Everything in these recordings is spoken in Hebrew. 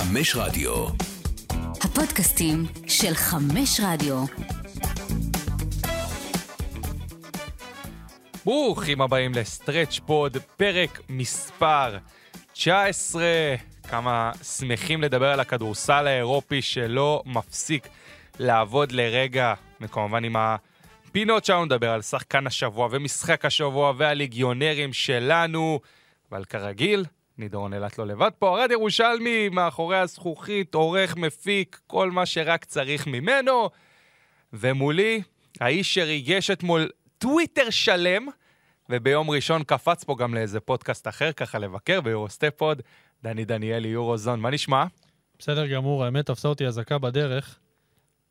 חמש רדיו. הפודקאסטים של חמש רדיו. ברוכים הבאים לסטרץ' פוד, פרק מספר 19. כמה שמחים לדבר על הכדורסל האירופי שלא מפסיק לעבוד לרגע, וכמובן עם הפינות שלנו נדבר על שחקן השבוע ומשחק השבוע והליגיונרים שלנו, אבל כרגיל, נידורון אילת לא לבד פה, ארד ירושלמי, מאחורי הזכוכית, עורך, מפיק, כל מה שרק צריך ממנו. ומולי, האיש שריגש אתמול טוויטר שלם, וביום ראשון קפץ פה גם לאיזה פודקאסט אחר, ככה לבקר ביורוסטפוד, דני דניאלי, יורוזון, מה נשמע? בסדר גמור, האמת תפסה אותי אזעקה בדרך,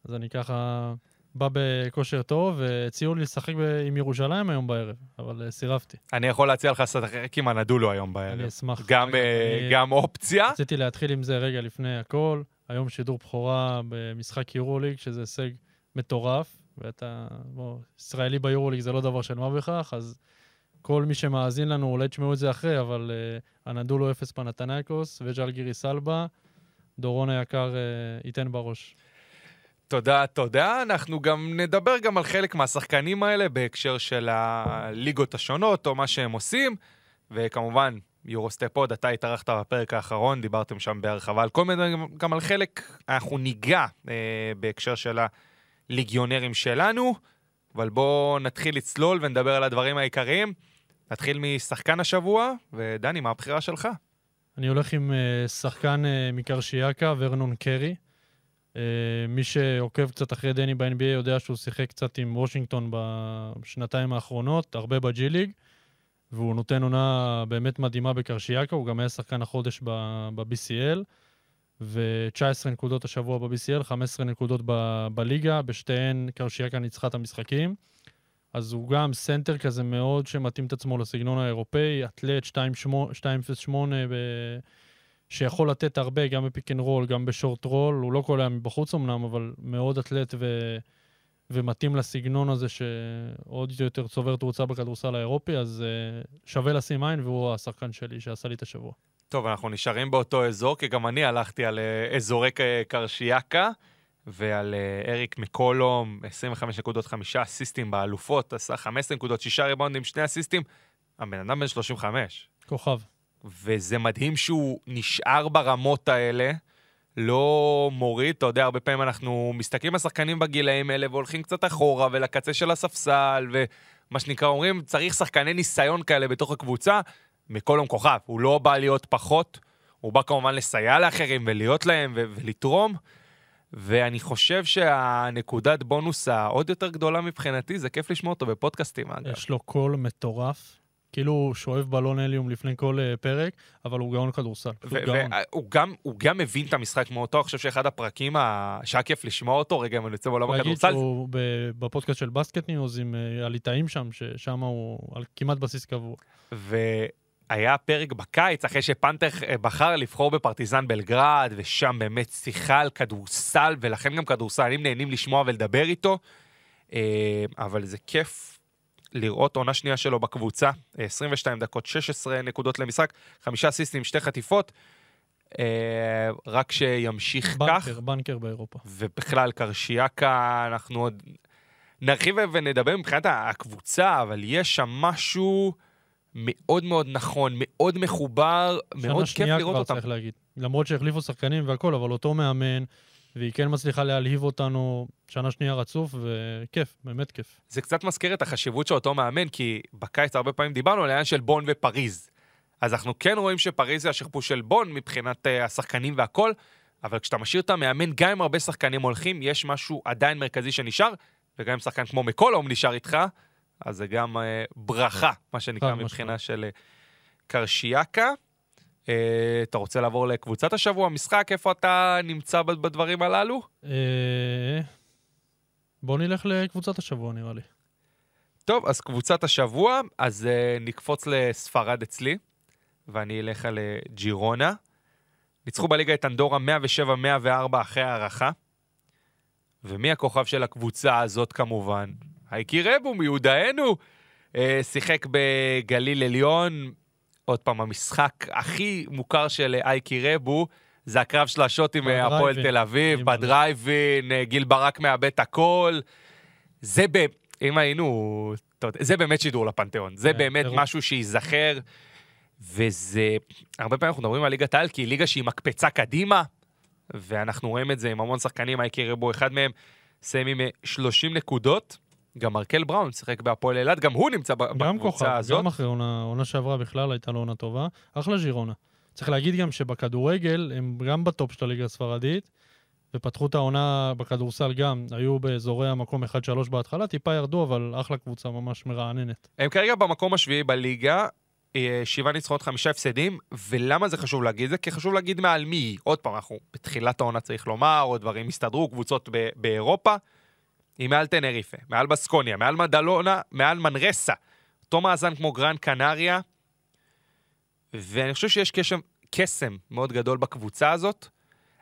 אז אני ככה בא בכושר טוב, והציעו לי לשחק ב- עם ירושלים היום בערב, אבל אה, סירבתי. אני יכול להציע לך לשחק עם הנדולו היום בערב. אני אשמח. גם, רגע, אה, אני- גם אופציה. רציתי להתחיל עם זה רגע לפני הכל. היום שידור בכורה במשחק יורוליג, שזה הישג מטורף, ואתה, בוא, ישראלי ביורוליג זה לא דבר של מה בכך, אז כל מי שמאזין לנו אולי תשמעו את זה אחרי, אבל uh, הנדולו אפס פנתנייקוס וג'לגיריס אלבה, דורון היקר uh, ייתן בראש. תודה, תודה. אנחנו גם נדבר גם על חלק מהשחקנים האלה בהקשר של הליגות השונות, או מה שהם עושים, וכמובן, יורוסטפוד, אתה התארחת בפרק האחרון, דיברתם שם בהרחבה על כל מיני, גם- גם על חלק, אנחנו ניגע אה, בהקשר של הליגיונרים שלנו, אבל בואו נתחיל לצלול ונדבר על הדברים העיקריים. נתחיל משחקן השבוע, ודני, מה הבחירה שלך? אני הולך עם uh, שחקן uh, מקרשיאקה, ורנון קרי. Uh, מי שעוקב קצת אחרי דני ב-NBA יודע שהוא שיחק קצת עם וושינגטון בשנתיים האחרונות, הרבה בג'י ליג, והוא נותן עונה באמת מדהימה בקרשיאקה, הוא גם היה שחקן החודש ב-BCL, ו-19 נקודות השבוע ב-BCL, 15 נקודות בליגה, בשתיהן קרשיאקה ניצחה את המשחקים. אז הוא גם סנטר כזה מאוד שמתאים את עצמו לסגנון האירופאי, אתלט 2.08, ב... שיכול לתת הרבה, גם ב pick and roll, גם ב short roll, הוא לא איום מבחוץ אמנם, אבל מאוד אתלט ו... ומתאים לסגנון הזה שעוד יותר צובר תאוצה בכדורסל האירופי, אז uh, שווה לשים עין, והוא השחקן שלי שעשה לי את השבוע. טוב, אנחנו נשארים באותו אזור, כי גם אני הלכתי על אה, אזורי קרשיאקה, ועל אה, אריק מקולום, 25 נקודות, חמישה אסיסטים באלופות, עשה 15 נקודות, שישה ריבאונדים, שני אסיסטים. הבן אדם בן 35. כוכב. וזה מדהים שהוא נשאר ברמות האלה, לא מוריד. אתה יודע, הרבה פעמים אנחנו מסתכלים על שחקנים בגילאים האלה והולכים קצת אחורה ולקצה של הספסל, ומה שנקרא, אומרים, צריך שחקני ניסיון כאלה בתוך הקבוצה. מקולום כוכב, הוא לא בא להיות פחות, הוא בא כמובן לסייע לאחרים ולהיות להם ו- ולתרום. ואני חושב שהנקודת בונוס העוד יותר גדולה מבחינתי, זה כיף לשמוע אותו בפודקאסטים, אגב. יש לו קול מטורף. כאילו הוא שואב בלון הליום לפני כל uh, פרק, אבל הוא גאון כדורסל. פשוט גאון. גם, הוא גם מבין את המשחק כמו אותו, אני חושב שאחד הפרקים ה- שהיה כיף לשמוע אותו, רגע, אם אני יוצא בעולם להגיד הכדורסל, שהוא ב- בפודקאסט של בסקט ניוז עם אה, הליטאים שם, ששם הוא על כמעט בסיס קבוע. והיה פרק בקיץ, אחרי שפאנטר אה, בחר לבחור בפרטיזן בלגרד, ושם באמת שיחה על כדורסל, ולכן גם כדורסלנים נהנים לשמוע ולדבר איתו, אה, אבל זה כיף. לראות עונה שנייה שלו בקבוצה, אה, 22 דקות, 16 נקודות למשחק, חמישה אסיסטים, שתי חטיפות, אה, רק שימשיך כך. בנקר, בנקר באירופה. ובכלל, קרשיאקה, אנחנו עוד נרחיב ונדבר מבחינת הקבוצה, אבל יש שם משהו מאוד מאוד נכון, מאוד מחובר, מאוד כיף שנה לראות שנייה כבר אותם. צריך להגיד. למרות שהחליפו שחקנים והכל, אבל אותו מאמן, והיא כן מצליחה להלהיב אותנו שנה שנייה רצוף, וכיף, באמת כיף. זה קצת מזכיר את החשיבות של אותו מאמן, כי בקיץ הרבה פעמים דיברנו על העניין של בון ופריז. אז אנחנו כן רואים שפריז זה השכפוש של בון מבחינת uh, השחקנים והכל, אבל כשאתה משאיר את המאמן, גם אם הרבה שחקנים הולכים, יש משהו עדיין מרכזי שנשאר, וגם אם שחקן כמו מקולום נשאר איתך, אז זה גם uh, ברכה, מה שנקרא, מבחינה. של uh, קרשיאקה. Uh, אתה רוצה לעבור לקבוצת השבוע, משחק, איפה אתה נמצא בד- בדברים הללו? אה, בואו נלך לקבוצת השבוע, נראה לי. טוב, אז קבוצת השבוע, אז uh, נקפוץ לספרד אצלי, ואני אלך על uh, ג'ירונה. ניצחו בליגה את אנדורה 107-104 אחרי הערכה. ומי הכוכב של הקבוצה הזאת כמובן? הייקי רבו מיודענו. Uh, שיחק בגליל עליון. עוד פעם, המשחק הכי מוכר של אה, אייקי רבו זה הקרב של השוט עם אה, הפועל. תל אביב, בדרייבין, אה, גיל ברק מאבד את הכל. זה ב... אם היינו... זה באמת שידור לפנתיאון. זה כן, באמת. משהו שייזכר, וזה... הרבה פעמים אנחנו מדברים על ליגת העל, כי היא ליגה שהיא מקפצה קדימה, ואנחנו רואים את זה עם המון שחקנים, אייקי רבו אחד מהם, סיים עם אה, 30 נקודות. גם מרקל בראון שיחק בהפועל אילת, גם הוא נמצא ב- גם כוכב, בקבוצה הזאת. גם אחרי עונה, עונה שעברה בכלל הייתה לו עונה טובה. אחלה ז'ירונה. צריך להגיד גם שבכדורגל הם גם בטופ של הליגה הספרדית, ופתחו את העונה בכדורסל גם, היו באזורי המקום 1-3 בהתחלה, טיפה ירדו, אבל אחלה קבוצה ממש מרעננת. הם כרגע במקום השביעי בליגה, אה, שבעה ניצחונות, חמישה הפסדים, ולמה זה חשוב להגיד זה? כי חשוב להגיד מעל מי. עוד פעם, אנחנו בתחילת העונה צריך לומר, עוד דברים הסתדרו, קבוצות באירופה. היא מעל טנריפה, מעל בסקוניה, מעל מדלונה, מעל מנרסה. אותו מאזן כמו גרן קנריה, ואני חושב שיש קשם, קסם מאוד גדול בקבוצה הזאת.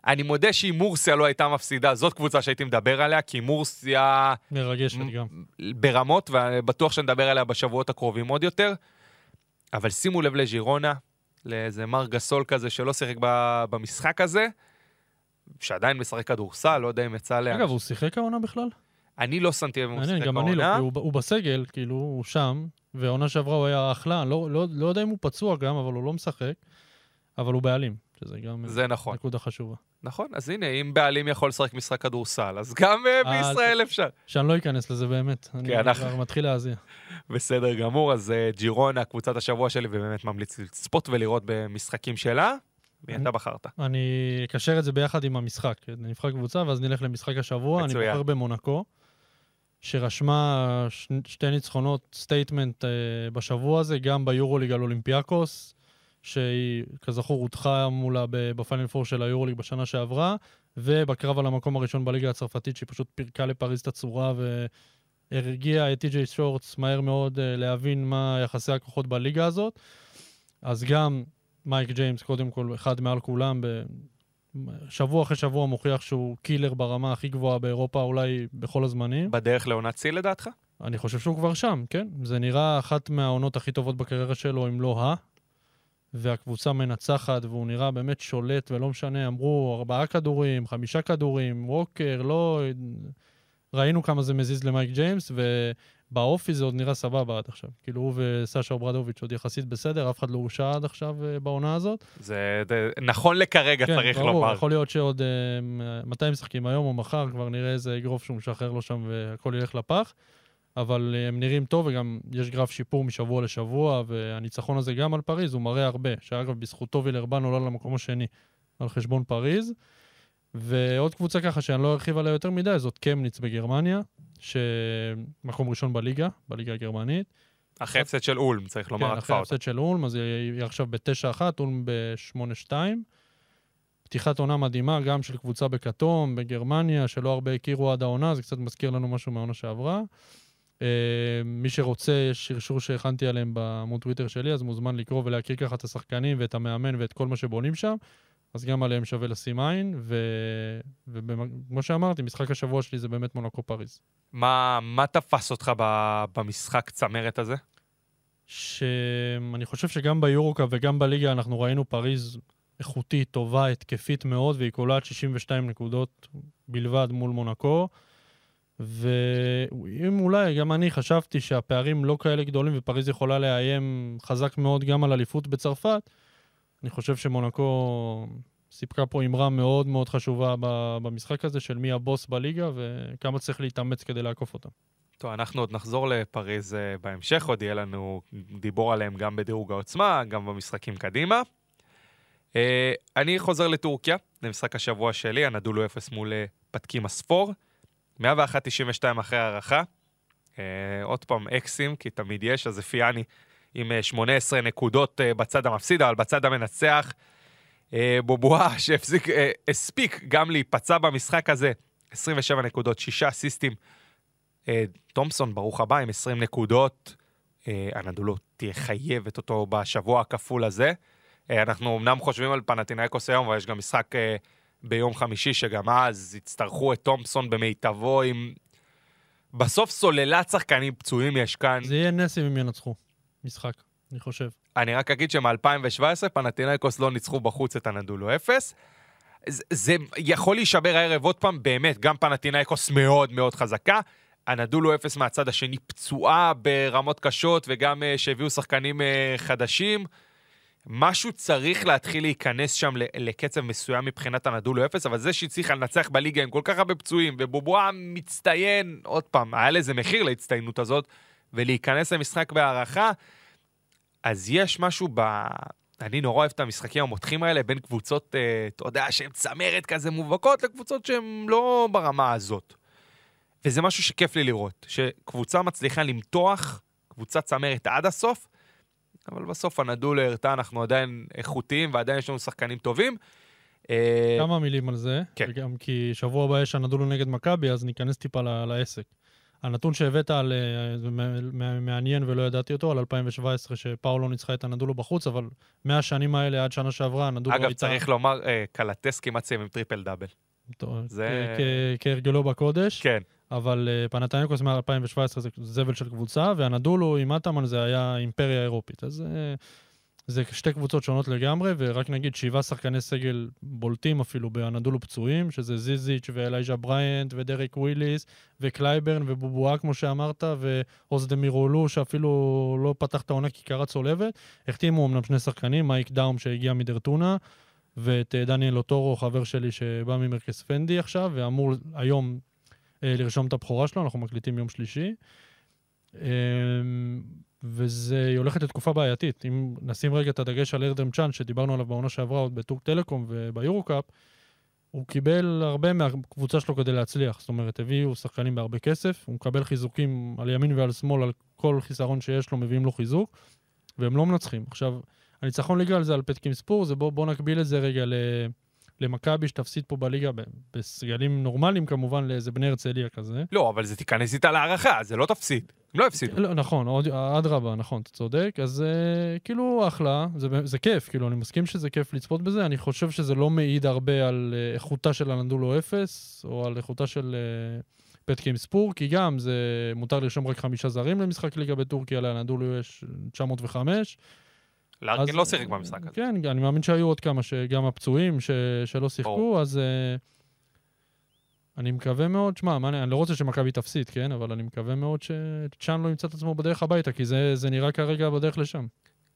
אני מודה שאם מורסיה לא הייתה מפסידה, זאת קבוצה שהייתי מדבר עליה, כי מורסיה... מרגשת מ- גם. ברמות, ובטוח שנדבר עליה בשבועות הקרובים עוד יותר. אבל שימו לב לג'ירונה, לאיזה מר גסול כזה שלא שיחק ב- במשחק הזה, שעדיין משחק כדורסל, לא יודע אם יצא לה... אגב, הוא שיחק העונה בכלל? אני לא שמתי לב אם הוא שיחק גם אני לא, בעונה. הוא, הוא בסגל, כאילו, הוא שם, והעונה שעברה הוא היה אחלה, לא, לא, לא יודע אם הוא פצוע גם, אבל הוא לא משחק, אבל הוא בעלים, שזה גם זה נכון. נקודה חשובה. נכון, אז הנה, אם בעלים יכול לשחק משחק כדורסל, אז גם אה, אה, בישראל אפשר. שאני לא אכנס לזה באמת, אני כן, כבר מתחיל להזיע. בסדר גמור, אז אה, ג'ירונה, קבוצת השבוע שלי, ובאמת ממליץ לצפות ולראות במשחקים שלה. מי אתה בחרת? אני אקשר את זה ביחד עם המשחק. נבחר קבוצה, ואז נלך למשחק השבוע. אני. בוחר במונקו, שרשמה ש... שתי ניצחונות, statement אה, בשבוע הזה, גם ביורוליג על אולימפיאקוס, שהיא, כזכור, הודחה מולה בפיינל פור של היורוליג בשנה שעברה, ובקרב על המקום הראשון בליגה הצרפתית, שהיא פשוט פירקה לפריז את הצורה והרגיעה את טי.ג'יי שורטס מהר מאוד אה, להבין מה יחסי הכוחות בליגה הזאת. אז גם מייק ג'יימס, קודם כל, אחד מעל כולם, ב... שבוע אחרי שבוע מוכיח שהוא קילר ברמה הכי גבוהה באירופה, אולי בכל הזמנים. בדרך לעונת שיא לדעתך? אני חושב שהוא כבר שם, כן. זה נראה אחת מהעונות הכי טובות בקריירה שלו, אם לא ה. והקבוצה מנצחת, והוא נראה באמת שולט, ולא משנה, אמרו ארבעה כדורים, חמישה כדורים, ווקר, לא... ראינו כמה זה מזיז למייק ג'יימס, ובאופי זה עוד נראה סבבה עד עכשיו. כאילו, הוא וסשה אוברדוביץ' עוד יחסית בסדר, אף אחד לא הושעה עד עכשיו אה, בעונה הזאת. זה זה נכון לכרגע, צריך כן, ברור, לומר. יכול להיות שעוד... אה, מתי הם משחקים היום או מחר, כבר נראה איזה אגרוף שהוא משחרר לו שם והכל ילך לפח. אבל אה, הם נראים טוב, וגם יש גרף שיפור משבוע לשבוע, והניצחון הזה גם על פריז, הוא מראה הרבה. שאגב, בזכותו וילרבן עולה למקום השני על חשבון פריז. ועוד קבוצה ככה שאני לא ארחיב עליה יותר מדי, זאת קמניץ בגרמניה, שמקום ראשון בליגה, בליגה הגרמנית. אחרי הפסד של אולם, צריך לומר, כן, אחרי. ההפסד של אולם, אז היא עכשיו ב-9-1, אולם ב-8-2. פתיחת עונה מדהימה, גם של קבוצה בכתום, בגרמניה, שלא הרבה הכירו עד העונה, זה קצת מזכיר לנו משהו מהעונה שעברה. אה, מי שרוצה, יש שרשור שהכנתי עליהם בעמוד טוויטר שלי, אז מוזמן לקרוא ולהכיר ככה את השחקנים ואת המאמן ואת כל מה שבונים שם. אז גם עליהם שווה לשים עין, וכמו שאמרתי, משחק השבוע שלי זה באמת מונקו פריז. מה מה תפס אותך ב- במשחק צמרת הזה? שאני חושב שגם ביורוקאפ וגם בליגה אנחנו ראינו פריז איכותית, טובה, התקפית מאוד, והיא קולעת 62 נקודות בלבד מול מונקו. ואם אולי, גם אני חשבתי שהפערים לא כאלה גדולים ופריז יכולה לאיים חזק מאוד גם על אליפות בצרפת, אני חושב שמונקו סיפקה פה אמרה מאוד מאוד חשובה במשחק הזה של מי הבוס בליגה וכמה צריך להתאמץ כדי לעקוף אותם. טוב, אנחנו עוד נחזור לפריז אה, בהמשך, עוד יהיה לנו דיבור עליהם גם בדירוג העוצמה, גם במשחקים קדימה. אה, אני חוזר לטורקיה, למשחק השבוע שלי, הנדולו 0 מול פתקים הספור. 101-92 אחרי הערכה. אה, עוד פעם, אקסים, כי תמיד יש, אז אפיאני עם אה, 18 נקודות אה, בצד המפסיד, אבל בצד המנצח, אה, בובואה שהספיק גם להיפצע במשחק הזה, 27 נקודות, 6 אסיסטים. אה, תומפסון, ברוך הבא, עם 20 נקודות. אה, הנדולו תהיה חייבת אותו בשבוע הכפול הזה. אה, אנחנו אמנם חושבים על פנטינאיקוס היום, אבל יש גם משחק אה, ביום חמישי, שגם אז יצטרכו את תומפסון במיטבו עם... בסוף סוללת שחקנים פצועים יש כאן. זה יהיה נס אם הם ינצחו משחק, אני חושב. אני רק אגיד שמ-2017 פנטינאיקוס לא ניצחו בחוץ את הנדולו 0. זה, זה יכול להישבר הערב עוד פעם, באמת, גם פנטינאיקוס מאוד מאוד חזקה. הנדולו אפס מהצד השני פצועה ברמות קשות, וגם uh, שהביאו שחקנים uh, חדשים. משהו צריך להתחיל להיכנס שם לקצב מסוים מבחינת הנדולו אפס, אבל זה שהצליחה לנצח בליגה עם כל כך הרבה פצועים, ובובואה מצטיין, עוד פעם, היה לזה מחיר להצטיינות הזאת, ולהיכנס למשחק בהערכה, אז יש משהו ב... אני נורא אוהב את המשחקים המותחים האלה בין קבוצות, אה, אתה יודע, שהן צמרת כזה מובהקות, לקבוצות שהן לא ברמה הזאת. וזה משהו שכיף לי לראות, שקבוצה מצליחה למתוח קבוצה צמרת עד הסוף, אבל בסוף הנדול הרתה, אנחנו עדיין איכותיים ועדיין יש לנו שחקנים טובים. אה, כמה מילים על זה, כן. גם כי שבוע הבא יש הנדולו נגד מכבי, אז ניכנס טיפה לעסק. הנתון שהבאת על, אה, זה מעניין ולא ידעתי אותו, על 2017, שאפס לא ניצחה את אנדולו בחוץ, אבל מהשנים האלה עד שנה שעברה, אנדולו אגב, הייתה... אגב, צריך לומר, אה, קלטס כמעט סיים עם טריפל דאבל. טוב, זה... כהרגלו בקודש. כן. אבל אה, פנתנייקוס מ-2017 זה זבל של קבוצה, ואנדולו עם אטאמן זה היה אימפריה אירופית. אז אה, זה שתי קבוצות שונות לגמרי, ורק נגיד שבעה שחקני סגל בולטים אפילו באנדולו פצועים, שזה זיזיץ' ואלייז'ה בריינט ודריק וויליס וקלייברן ובובואה, כמו שאמרת, ואוזדמירולו, שאפילו לא פתח את העונה כי קרע צולבת. החתימו אמנם שני שחקנים, מייק דאום שהגיע מדרטונה, ואת אה, דניאל אוטורו, חבר שלי שבא ממרכז פנדי עכשיו, ואמור היום אה, לרשום את הבכורה שלו, אנחנו מקליטים יום שלישי. וזה הולכת לתקופה בעייתית. אם נשים רגע את הדגש על ארדם צ'אן, שדיברנו עליו בעונה שעברה עוד בטורק טלקום וביורו-קאפ, הוא קיבל הרבה מהקבוצה שלו כדי להצליח. זאת אומרת, הביאו שחקנים בהרבה כסף, הוא מקבל חיזוקים על ימין ועל שמאל, על כל חיסרון שיש לו, מביאים לו חיזוק, והם לא מנצחים. עכשיו, הניצחון ליגה על זה על פתקים ספור, זה בואו בוא נקביל את זה רגע ל... למכבי שתפסיד פה בליגה בסגלים נורמליים כמובן לאיזה בני הרצליה כזה. לא, אבל זה תיכנס איתה להערכה, זה לא תפסיד. הם לא הפסידו. לא, נכון, אדרבה, נכון, אתה צודק. אז uh, כאילו אחלה, זה, זה כיף, כאילו, אני מסכים שזה כיף לצפות בזה. אני חושב שזה לא מעיד הרבה על uh, איכותה של הנדולו אפס, או על איכותה של uh, פתקים ספור, כי גם זה מותר לרשום רק חמישה זרים למשחק ליגה בטורקיה, לאנדולו יש 905. לארקין לא שיחק במשחק הזה. כן, אני מאמין שהיו עוד כמה, שגם הפצועים ש, שלא שיחקו, אז uh, אני מקווה מאוד, שמע, אני, אני לא רוצה שמכבי תפסיד, כן? אבל אני מקווה מאוד שצ'אן לא ימצא את עצמו בדרך הביתה, כי זה, זה נראה כרגע בדרך לשם.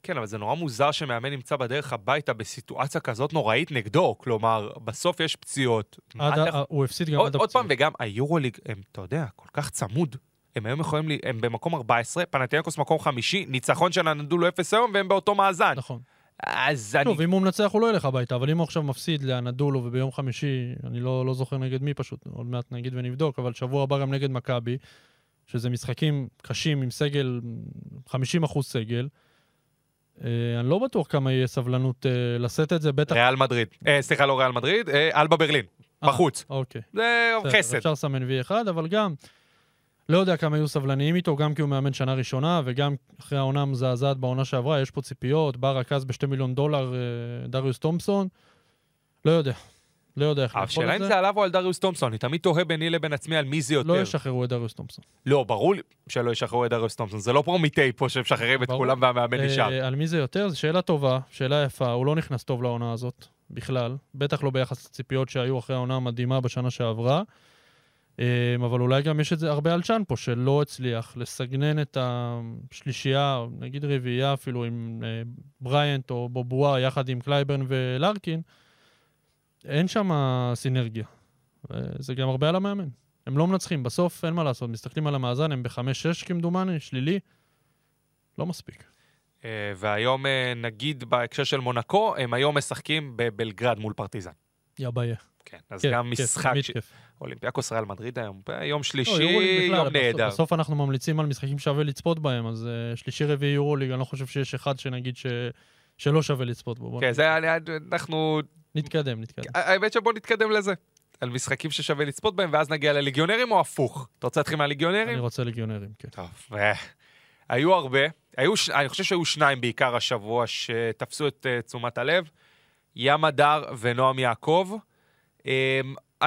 כן, אבל זה נורא מוזר שמאמן נמצא בדרך הביתה בסיטואציה כזאת נוראית נגדו. כלומר, בסוף יש פציעות. עד ה... הוא הפסיד גם עוד, עד הפציעות. עוד פעם, וגם היורוליג, הם, אתה יודע, כל כך צמוד. הם היום יכולים, לי, הם במקום 14, פנטיאקוס מקום חמישי, ניצחון של הנדולו 0 היום, והם באותו מאזן. נכון. אז אני... טוב, אם הוא מנצח הוא לא ילך הביתה, אבל אם הוא עכשיו מפסיד לאנדולו וביום חמישי, אני לא, לא זוכר נגד מי פשוט, עוד מעט נגיד ונבדוק, אבל שבוע הבא גם נגד מכבי, שזה משחקים קשים עם סגל, 50 אחוז סגל, אה, אני לא בטוח כמה יהיה סבלנות אה, לשאת את זה, בטח... ריאל מדריד. אה, סליחה, לא ריאל מדריד, אה, אלבה ברלין. אה, בחוץ. אוקיי. זה חסד. אפשר לסמן V1, אבל גם... לא יודע כמה יהיו סבלניים איתו, גם כי הוא מאמן שנה ראשונה, וגם אחרי העונה המזעזעת בעונה שעברה, יש פה ציפיות, בא רכז בשתי מיליון דולר, אה, דריוס תומפסון. לא יודע. לא יודע איך לאכול את זה. השאלה אם זה עליו או על דריוס תומפסון, אני תמיד תוהה ביני לבין עצמי על מי זה יותר. לא ישחררו את דריוס תומפסון. לא, ברור לי שלא ישחררו את דריוס תומפסון, זה לא פרומיטי פה שמשחררים את כולם והמאמן אה, נשאר. על מי זה יותר? זו שאלה טובה, שאלה יפה, הוא לא נכנס טוב לעונה הזאת בכלל, בטח לא ביחס לציפיות שהיו אחרי העונה המדהימה בשנה שעברה. אמ, אבל אולי גם יש את זה הרבה על צ'אן פה, שלא הצליח לסנכרן את השלישייה, נגיד רביעייה אפילו עם אה, בריינט או בובואה יחד עם קלייברן ולארקין. אין שם סינרגיה. זה גם הרבה על המאמן. הם לא מנצחים, בסוף אין מה לעשות. מסתכלים על המאזן, הם ב-5-6 כמדומני, שלילי. לא מספיק. אה, והיום, אה, נגיד בהקשר של מונקו, הם היום משחקים בבלגרד מול פרטיזן. יא ביי. כן, אז כיף, גם כיף, משחק... כיף. אולימפיאקוס ריאל מדריד היום, יום שלישי, לא, יום נהדר. בסוף אנחנו ממליצים על משחקים שווה לצפות בהם, אז אה, שלישי רביעי יורוליג, אני לא חושב שיש אחד שנגיד ש... שלא שווה לצפות בו. כן, זה אנחנו... נתקדם, נתקדם. האמת שבוא נתקדם לזה. על משחקים ששווה לצפות בהם, ואז נגיע לליגיונרים או הפוך? אתה רוצה להתחיל מהליגיונרים? אני רוצה ליגיונרים, כן. טוב, היו הרבה, היו, אני חושב שהיו שניים בעיקר השבוע שתפסו את uh, תשומת הלב, ים הדר ונועם יעקב. Um,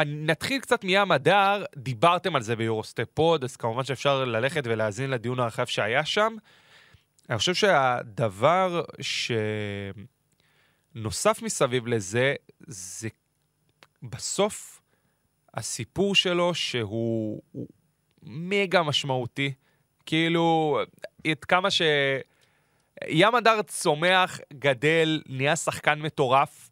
נתחיל קצת מים הדר, דיברתם על זה ביורוסטי פוד, אז כמובן שאפשר ללכת ולהאזין לדיון הרחב שהיה שם. אני חושב שהדבר שנוסף מסביב לזה, זה בסוף, הסיפור שלו שהוא הוא מגה משמעותי, כאילו, את כמה ש... ים הדר צומח, גדל, נהיה שחקן מטורף.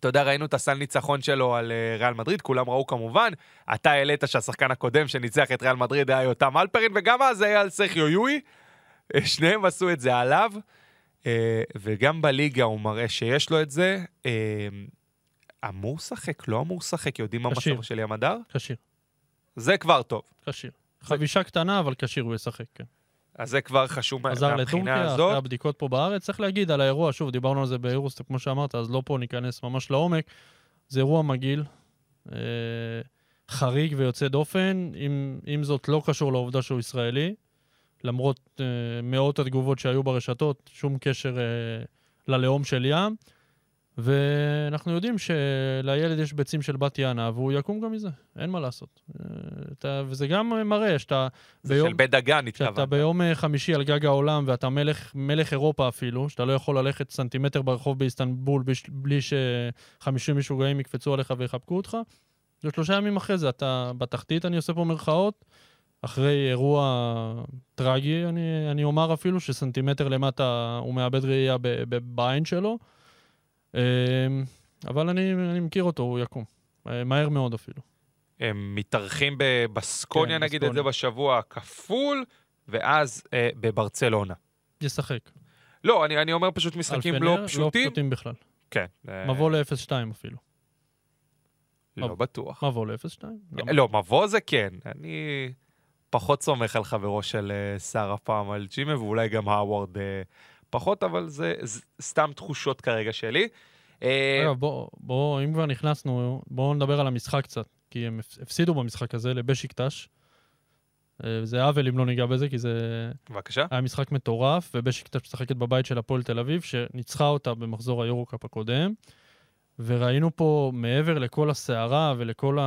אתה יודע, ראינו את הסל ניצחון שלו על אה, ריאל מדריד, כולם ראו כמובן. אתה העלית שהשחקן הקודם שניצח את ריאל מדריד היה יותם אלפרין, וגם אז היה על סרחיו יואי. אה, שניהם עשו את זה עליו, אה, וגם בליגה הוא מראה שיש לו את זה. אמור לשחק, לא אמור לשחק, יודעים מה. מצבו של ים הדר? כשיר, זה כבר טוב. כשיר. חבישה קטנה, אבל כשיר הוא ישחק, כן. אז זה כבר חשוב מה- חזר מהבחינה לטורקיה, אחרי הזאת. הבדיקות פה בארץ. צריך להגיד על האירוע, שוב, דיברנו על זה באירוסטר, כמו שאמרת, אז לא פה ניכנס ממש לעומק. זה אירוע מגעיל, אה, חריג ויוצא דופן, עם, עם זאת לא קשור לעובדה שהוא ישראלי, למרות אה, מאות התגובות שהיו ברשתות, שום קשר אה, ללאום של ים. ואנחנו יודעים שלילד יש ביצים של בת יענה, והוא יקום גם מזה, אין מה לעשות. אה, אתה, וזה גם מראה שאתה זה של בית דגן, התכוונת. ביום אה, חמישי על גג העולם ואתה מלך, מלך אירופה אפילו, שאתה לא יכול ללכת סנטימטר ברחוב באיסטנבול בלי ש-50 משוגעים יקפצו עליך ויחבקו אותך, ושלושה ימים אחרי זה אתה בתחתית, אני עושה פה מירכאות, אחרי אירוע טרגי, אני, אני אומר אפילו, שסנטימטר למטה הוא מאבד ראייה בעין שלו, אבל אני, אני מכיר אותו, הוא יקום. אה, מהר מאוד אפילו. הם מתארחים בבסקוניה, כן, נגיד את זה בסקוניה. בשבוע הכפול, ואז אה, בברצלונה. ישחק. לא, אני, אני אומר פשוט משחקים לא לא פשוטים. פשוטים בכלל. כן. אה, מבוא ל-0-2 אפילו. לא מבוא. בטוח. מבוא ל-0-2. למה? לא, מבוא זה כן. אני פחות סומך על חברו של אה, שר הפעם, על ג'ימה, ואולי גם האווארד אה, פחות, אבל זה סתם תחושות כרגע שלי. אה, אגב, בוא, בוא, אם כבר נכנסנו, בואו נדבר על המשחק קצת. כי הם הפ- הפסידו במשחק הזה לבשיקטש. אה, זה עוול אם לא ניגע בזה, כי זה בבקשה. היה משחק מטורף, ובשיקטש משחקת בבית של הפועל תל אביב, שניצחה אותה במחזור היורו-קאפ הקודם. וראינו פה, מעבר לכל הסערה ולכל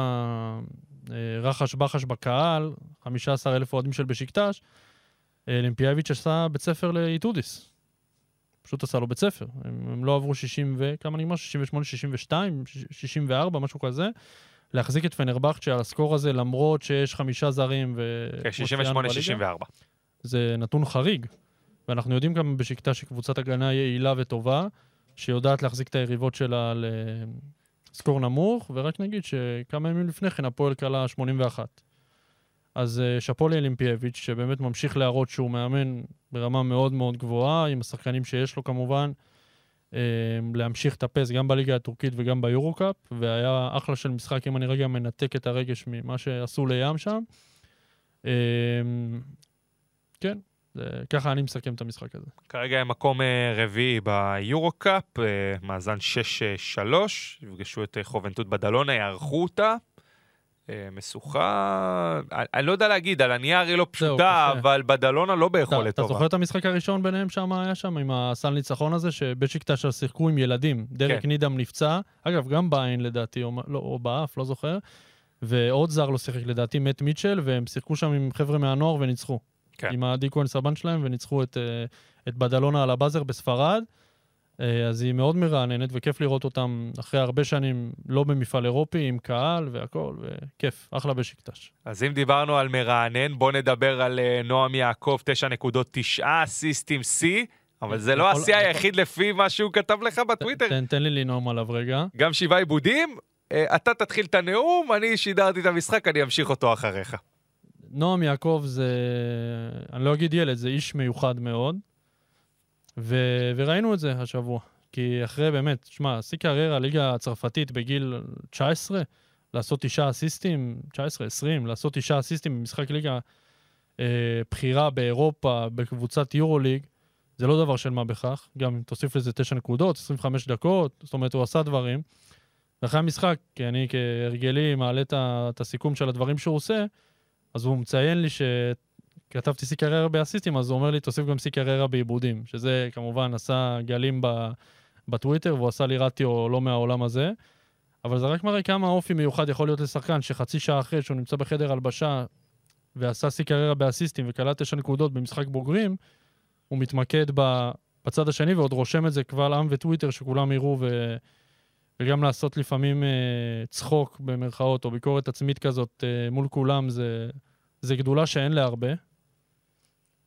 הרחש-בחש בקהל, 15,000 אוהדים של בשיקטש, אה, אולימפיאביץ' עשה בית ספר לאיטודיס. פשוט עשה לו בית ספר. הם, הם לא עברו 60 ו... כמה נגמר? 68, 62, 64, משהו כזה. להחזיק את פנרבכצ'ה על הסקור הזה, למרות שיש חמישה זרים ו... כן, כמו שציינו בליגה. 68-64. זה נתון חריג. ואנחנו יודעים גם בשקטה שקבוצת הגנה יעילה וטובה, שיודעת להחזיק את היריבות שלה לסקור נמוך, ורק נגיד שכמה ימים לפני כן הפועל כלה 81. אז אה, שאפו לאלימפיאביץ', שבאמת ממשיך להראות שהוא מאמן ברמה מאוד מאוד גבוהה, עם השחקנים שיש לו כמובן, אה, להמשיך לטפס גם בליגה הטורקית וגם ביורו-קאפ, והיה אחלה של משחק, אם אני רגע מנתק את הרגש ממה שעשו לים שם. אה, כן, ככה אני מסכם את המשחק הזה. כרגע הם מקום רביעי ביורו-קאפ, מאזן 6-3, יפגשו את חובנטות בדלונה, יערכו אותה. אה, משוכה, אני, לא יודע להגיד, על הנייר היא לא פשוטה. אבל בדלונה לא אתה, ביכולת אתה טובה. זוכר את המשחק הראשון ביניהם שם, היה שם, עם הסל ניצחון הזה, שבשיקטש שיחקו עם ילדים. דרק כן. נידם נפצע, אגב, גם בעין לדעתי, או, לא, או באף, לא זוכר, ועוד זר לא שיחק לדעתי, מת מיטשל, והם שיחקו שם עם חבר'ה מהנוער וניצחו. כן. עם עדי כהן סבן שלהם, וניצחו את, אה, את בדלונה על הבאזר בספרד. אה, אז היא מאוד מרעננת, וכיף לראות אותם אחרי הרבה שנים לא במפעל אירופי, עם קהל והכל, וכיף, אחלה בשיקטש. אז אם דיברנו על מרענן, בוא נדבר על אה, נועם יעקב, 9 נקודות, 9 אסיסטים שיא, אבל זה לא השיא היחיד לפי מה שהוא כתב לך בטוויטר. תן, תן לי לנאום עליו רגע. גם שבעה עיבודים, אה, אתה תתחיל את הנאום, אני שידרתי את המשחק, אני אמשיך אותו אחריך. נועם יעקב זה, אני לא אגיד ילד, זה איש מיוחד מאוד, ו... וראינו את זה השבוע. כי אחרי באמת, שמע, שיא קריירה, ליגה הצרפתית בגיל 19, לעשות תשעה אסיסטים, 19-20, לעשות תשעה אסיסטים במשחק ליגה אה, בחירה באירופה, בקבוצת יורוליג, זה לא דבר של מה בכך. גם אם תוסיף לזה 9 נקודות, 25 דקות, זאת אומרת, הוא עשה דברים. ואחרי המשחק, כי אני כהרגלי מעלה את הסיכום של הדברים שהוא עושה, אז הוא מציין לי שכתבתי שיא קריירה באסיסטים, אז הוא אומר לי, תוסיף גם שיא קריירה בעיבודים, שזה כמובן עשה גלים ב, בטוויטר, והוא עשה לי רטיו לא מהעולם הזה. אבל זה רק מראה כמה אופי מיוחד יכול להיות לשחקן, שחצי שעה אחרי שהוא נמצא בחדר הלבשה ועשה שיא קריירה באסיסטים וקלט תשע נקודות במשחק בוגרים, הוא מתמקד בצד השני ועוד רושם את זה קבל עם וטוויטר, שכולם יראו ו, וגם לעשות לפעמים אה, צחוק במרכאות, או ביקורת עצמית כזאת אה, מול כולם, זה, זה גדולה שאין להרבה.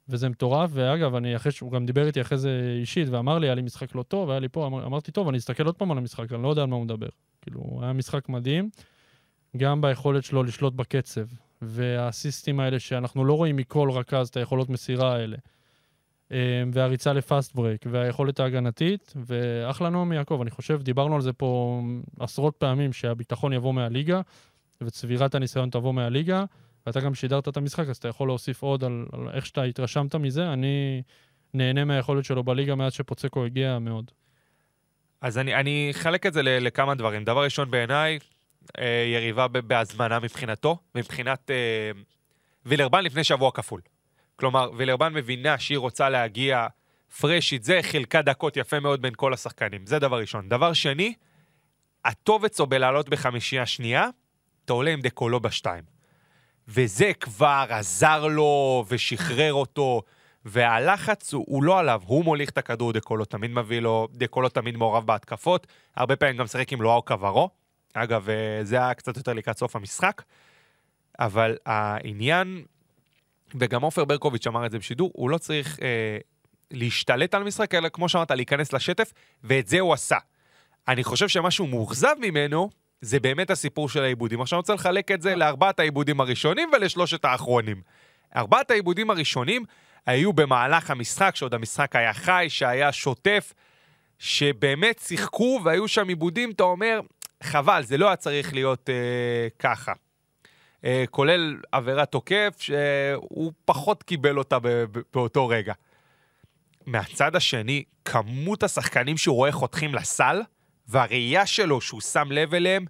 וזה מטורף, ואגב, אני אחרי שהוא גם דיבר איתי אחרי זה אישית, ואמר לי, היה לי משחק לא טוב, היה לי פה, אמר, אמרתי, טוב, אני אסתכל עוד פעם על המשחק, אני לא יודע על מה הוא מדבר. כאילו, היה משחק מדהים, גם ביכולת שלו לשלוט בקצב, והאסיסטים האלה שאנחנו לא רואים מכל רכז את היכולות מסירה האלה. אה, והריצה ל fast break, והיכולת ההגנתית, ואחלה נועם יעקב, אני חושב, דיברנו על זה פה עשרות פעמים, שהביטחון יבוא מהליגה, וצבירת הניסיון תבוא מהליגה, ואתה גם שידרת את המשחק, אז אתה יכול להוסיף עוד על, על איך שאתה התרשמת מזה. אני נהנה מהיכולת שלו בליגה מאז שפוצקו הגיע מאוד. אז אני, אחלק את זה ל- לכמה דברים. דבר ראשון, בעיניי, אה, יריבה ב- בהזמנה מבחינתו, מבחינת אה, וילרבן לפני שבוע כפול. כלומר, וילרבן מבינה שהיא רוצה להגיע פרשית, זה חילקה דקות יפה מאוד בין כל השחקנים. זה דבר ראשון. דבר שני, הטוב אצלו בלעלות בחמישייה שנייה, אתה עולה עם דקולו בשתיים. וזה כבר עזר לו ושחרר אותו, והלחץ הוא, הוא לא עליו, הוא מוליך את הכדור, דקולו תמיד מביא לו, דקולו תמיד מעורב בהתקפות, הרבה פעמים גם משחק עם לואו קברו. אגב, אה, זה היה קצת יותר לקראת סוף המשחק, אבל העניין, וגם עופר ברקוביץ' אמר את זה בשידור, הוא לא צריך אה, להשתלט על המשחק, אלא כמו שאמרת, להיכנס לשטף, ואת זה הוא עשה. אני חושב שמשהו מאוכזב ממנו, זה באמת הסיפור של העיבודים. עכשיו אני רוצה לחלק את זה לארבעת העיבודים הראשונים ולשלושת האחרונים. ארבעת העיבודים הראשונים היו במהלך המשחק, שעוד המשחק היה חי, שהיה שוטף, שבאמת שיחקו והיו שם עיבודים, אתה אומר, חבל, זה לא היה צריך להיות אה, ככה. אה, כולל עבירת תוקף, שהוא פחות קיבל אותה באותו רגע. מהצד השני, כמות השחקנים שהוא רואה חותכים לסל, והראייה שלו שהוא שם לב אליהם,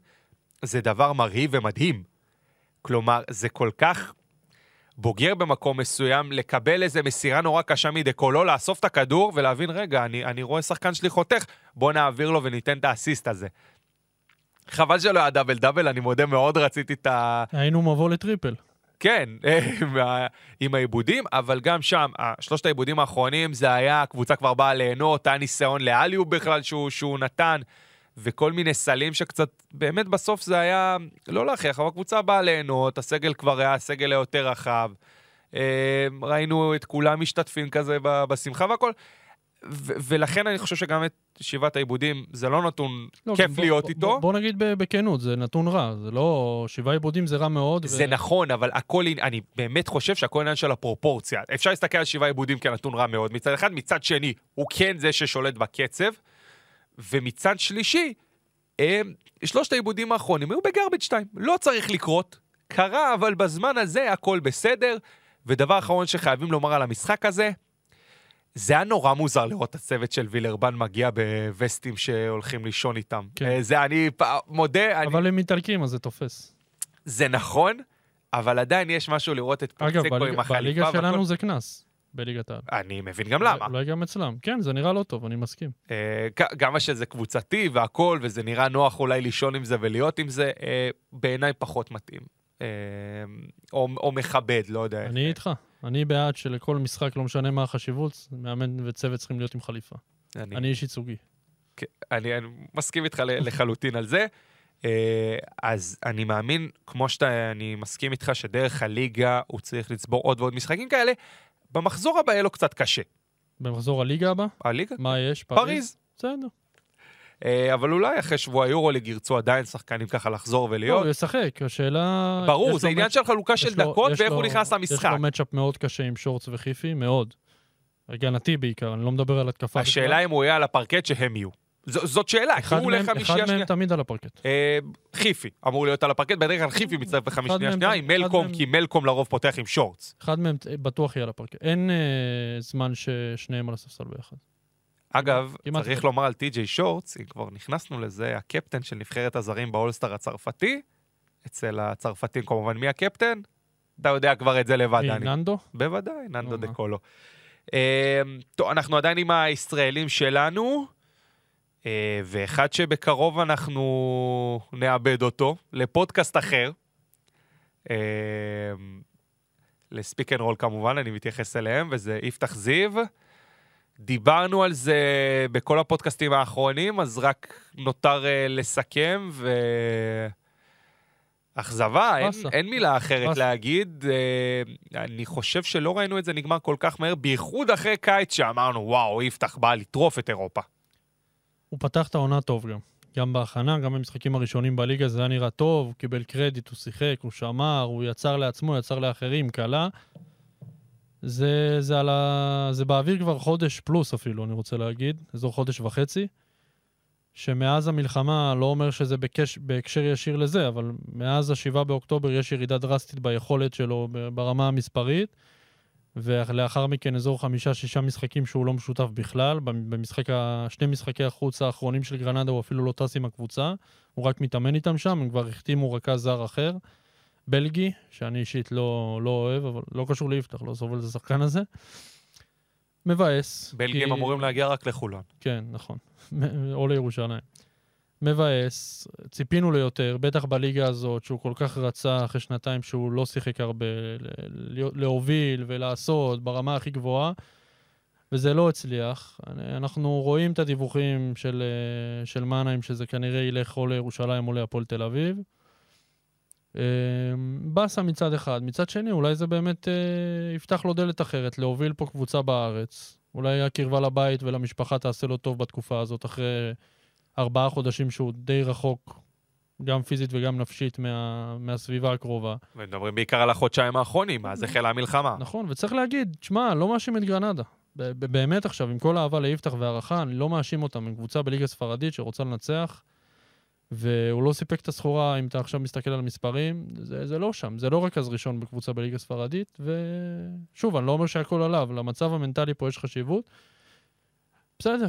זה דבר מרהיב ומדהים. כלומר, זה כל כך בוגר במקום מסוים, לקבל איזה מסירה נורא קשה מדקולו, לאסוף את הכדור ולהבין, רגע, אני, אני רואה שחקן שלי חותך, בוא נעביר לו וניתן את האסיסט הזה. חבל שלא היה דאבל דאבל, אני מודה, מאוד רציתי את ה... היינו מבוא לטריפל. כן, עם ה- עם העיבודים, אבל גם שם, שלושת העיבודים האחרונים, זה היה, הקבוצה כבר באה ליהנות, היה ניסיון לאליו בכלל שהוא, שהוא נתן, וכל מיני סלים שקצת, באמת בסוף זה היה, לא להכריח, אבל הקבוצה באה ליהנות, הסגל כבר היה סגל יותר רחב. אה, ראינו את כולם משתתפים כזה בשמחה והכל. ו- ולכן אני חושב שגם את שבעת העיבודים, זה לא נתון לא, כיף בוא- להיות בוא- איתו. בוא, בוא נגיד בכנות, זה נתון רע, זה לא... שבעה עיבודים זה רע מאוד. זה נכון, אבל הכל, אני באמת חושב שהכל עניין של הפרופורציה. אפשר להסתכל על שבעה עיבודים כנתון רע מאוד מצד אחד, מצד שני, הוא כן זה ששולט בקצב, ומצד שלישי, הם, שלושת העיבודים האחרונים היו בגרביץ' 2. לא צריך לקרות, קרה, אבל בזמן הזה הכל בסדר. ודבר אחרון שחייבים לומר על המשחק הזה, זה היה נורא מוזר לראות את הצוות של וילרבן מגיע בווסטים שהולכים לישון איתם. כן. אה, זה אני מודה, אני אבל הם איטלקים, אז זה תופס. זה נכון, אבל עדיין יש משהו לראות את אגב, בליגה- עם החליפה. בליגה והכל. שלנו זה קנס, בליגת העל. אני מבין גם למה. אולי גם אצלם. כן, זה נראה לא טוב, אני מסכים. אה, גם שזה קבוצתי והכל, וזה נראה נוח אולי לישון עם זה ולהיות עם זה, אה, בעיניי פחות מתאים. אה, או מכבד, לא יודע. אני איתך. אני בעד שלכל משחק, לא משנה מה החשיבות, מאמן וצוות צריכים להיות עם חליפה. אני- איש ייצוגי. כן, אני, מסכים איתך לחלוטין על זה. אז אני מאמין, כמו שאתה, אני מסכים איתך שדרך הליגה הוא צריך לצבור עוד ועוד משחקים כאלה. במחזור הבא יהיה לו קצת קשה. במחזור הליגה הבא, הליגה? מה יש? פריז. בסדר. אה, אבל אולי אחרי שבוע יורוליג ירצו עדיין שחקנים ככה לחזור לא, ולהיות. הוא ישחק, השאלה... ברור, יש זה עניין של חלוקה של יש דקות יש ואיך הוא נכנס יש למשחק. לו מצ'אפ מאוד קשה עם שורץ וחיפי, מאוד. הגנתי בעיקר, אני לא מדבר על התקפה. השאלה אם הוא יהיה על הפרקט שהם יהיו. ז- זאת שאלה, כי הוא הולך חמישייה אחד מהם שנייה. תמיד על הפרקט. אה, חיפי אמור להיות על הפרקט, בדרך כלל חיפי מצטרף בחמישייה שנייה עם מלקום, מהם- כי מלקום לרוב פותח עם שורטס. אחד מהם אה, בטוח יהיה על הפרקט. אין אה, זמן ששניהם על הספסל ביחד. אגב, צריך. לומר על טי.ג'יי שורטס, אם כבר נכנסנו לזה, הקפטן של נבחרת הזרים באולסטאר הצרפתי, אצל הצרפתים כמובן, מי הקפטן? אתה יודע כבר את זה לבד, דני. ננדו? בוודאי, ננדו נו, מה? דקולו. אה, טוב, אנחנו עדיין עם הישראלים שלנו, ואחד שבקרוב אנחנו נאבד אותו, לפודקאסט אחר. אה, ל speak and roll כמובן, אני מתייחס אליהם, וזה יפתח זיו. דיברנו על זה בכל הפודקאסטים האחרונים, אז רק נותר אה, לסכם, ו... אכזבה, אין. אין מילה אחרת באסה. להגיד. אה, אני חושב שלא ראינו את זה נגמר כל כך מהר, בייחוד אחרי קיץ שאמרנו, וואו, יפתח בא לטרוף את אירופה. הוא פתח את העונה טוב גם. גם בהכנה, גם במשחקים הראשונים בליגה זה היה נראה טוב, הוא קיבל קרדיט, הוא שיחק, הוא שמר, הוא יצר לעצמו, יצר לאחרים, קלה. זה, זה, על ה... זה באוויר כבר חודש פלוס אפילו, אני רוצה להגיד, אזור חודש וחצי, שמאז המלחמה, לא אומר שזה בקש... בהקשר ישיר לזה, אבל מאז ה-7 באוקטובר יש ירידה דרסטית ביכולת שלו ברמה המספרית, ולאחר מכן אזור חמישה-שישה משחקים שהוא לא משותף בכלל. במ- במשחק. שני משחקי החוץ האחרונים של גרנדה הוא אפילו לא טס עם הקבוצה, הוא רק מתאמן איתם שם, הם כבר החתימו רכז זר אחר, בלגי, שאני אישית לא, לא אוהב, אבל לא קשור ליפתח, לא סובל את השחקן הזה. מבאס. בלגים כי- אמורים להגיע רק לחולון. כן, נכון. או לירושלים. מבאס, ציפינו ליותר, בטח בליגה הזאת, שהוא כל כך רצה אחרי שנתיים שהוא לא שיחק הרבה, להוביל ולעשות ברמה הכי גבוהה, וזה לא הצליח. אנחנו רואים את הדיווחים של, אה, של מנהיים, שזה כנראה ילך או לירושלים או להפועל תל אביב. אה, באסה מצד אחד. מצד שני, אולי זה באמת אה, יפתח לו דלת אחרת, להוביל פה קבוצה בארץ. אולי הקרבה לבית ולמשפחה תעשה לו טוב בתקופה הזאת, אחרי ארבעה חודשים שהוא די רחוק, גם פיזית וגם נפשית, מה, מהסביבה הקרובה. ומדברים בעיקר על החודשיים האחרונים, אז החלה המלחמה. נכון, וצריך להגיד, שמע, לא מאשים את גרנדה. באמת עכשיו, עם כל האהבה ליפתח והערכה, אני לא מאשים אותם. הם קבוצה בליגה ספרדית שרוצה לנצח, והוא לא סיפק את הסחורה, אם אתה עכשיו מסתכל על מספרים, זה, זה לא שם. זה לא רכז ראשון בקבוצה בליגה ספרדית, ושוב, אני לא אומר שהכל עליו, למצב המנטלי פה יש חשיבות. בסדר,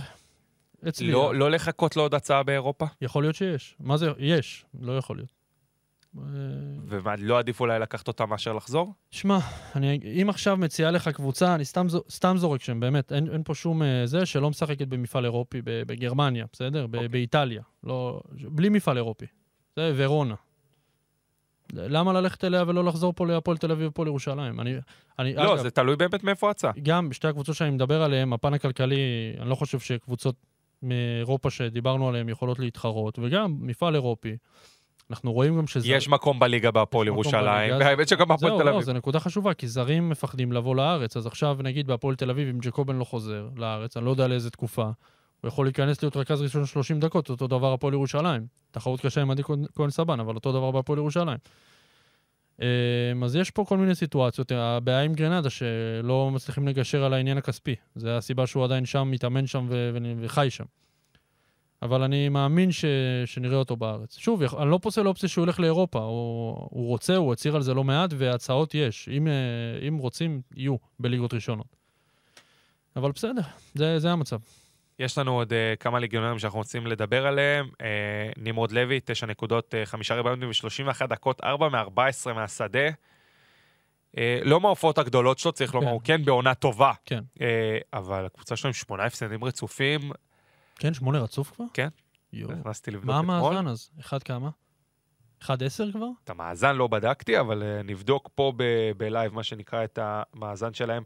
אצלי. לא, לא לחכות לעוד הצעה באירופה? יכול להיות שיש. מה זה? יש, לא יכול להיות. אה, ומה, לא עדיף אולי לקחת אותה מאשר לחזור? שמע, אני, אם עכשיו מציעה לך קבוצה, אני סתם, סתם זורק שם, באמת, אין, אין פה שום אה, זה שלא משחקת במפעל אירופי בגרמניה, בסדר? ב- אוקיי. באיטליה. לא, בלי מפעל אירופי. זה ורונה. למה ללכת אליה ולא לחזור פה להפועל תל אביב ופה לירושלים? אני, אני, לא, אגב, זה תלוי באמת מאיפה הצעה. גם בשתי הקבוצות שאני מדבר עליהן, הפן הכלכלי, אני לא חושב שקבוצות מאירופה שדיברנו עליהן יכולות להתחרות, וגם מפעל אירופי. אנחנו רואים גם שזה... יש מקום בליגה בהפועל ירושלים, והאמת שגם בהפועל זהו, תל לא, אביב. זו נקודה חשובה, כי זרים מפחדים לבוא לארץ. אז עכשיו, נגיד, בהפועל תל אביב, אם ג'קובן לא חוזר לארץ, אני לא יודע לאיזה תקופה, הוא יכול להיכנס להיות רכז ראשון 30 דקות, אותו דבר הפועל ירושלים. תחרות קשה עם עדי כהן סבן, אבל אותו דבר בהפועל ירושלים. אמ, אז יש פה כל מיני סיטואציות. הבעיה עם גרנדה, שלא מצליחים לגשר על העניין הכספי. זו הסיבה שהוא עדיין שם, מתאמן שם ו- ו- וחי שם. אבל אני מאמין ש... שנראה אותו בארץ. שוב, אני לא פוסל אופציה שהוא ילך לאירופה. הוא, הוא רוצה, הוא הצהיר על זה לא מעט, והצעות יש. אם, אה, אם רוצים, יהיו בליגות ראשונות. אבל בסדר, זה, זה המצב. יש לנו עוד uh, כמה ליגיונרים שאנחנו רוצים לדבר עליהם. Uh, נמרוד לוי, תשע נקודות, uh, חמישה ריבאונדים ו-31 דקות, ארבע מ-14 מהשדה. Uh, לא מההופעות הגדולות שלו, צריך לומר, כן. הוא כן בעונה טובה. כן. Uh, אבל הקבוצה שלו עם שמונה הפסדים רצופים, כן, שמונה רצוף כבר? כן. יואו. נכנסתי לבדוק מה אתמול. המאזן אז? אחד כמה? אחד עשר כבר? את המאזן לא בדקתי, אבל uh, נבדוק פה ב- בלייב, מה שנקרא, את המאזן שלהם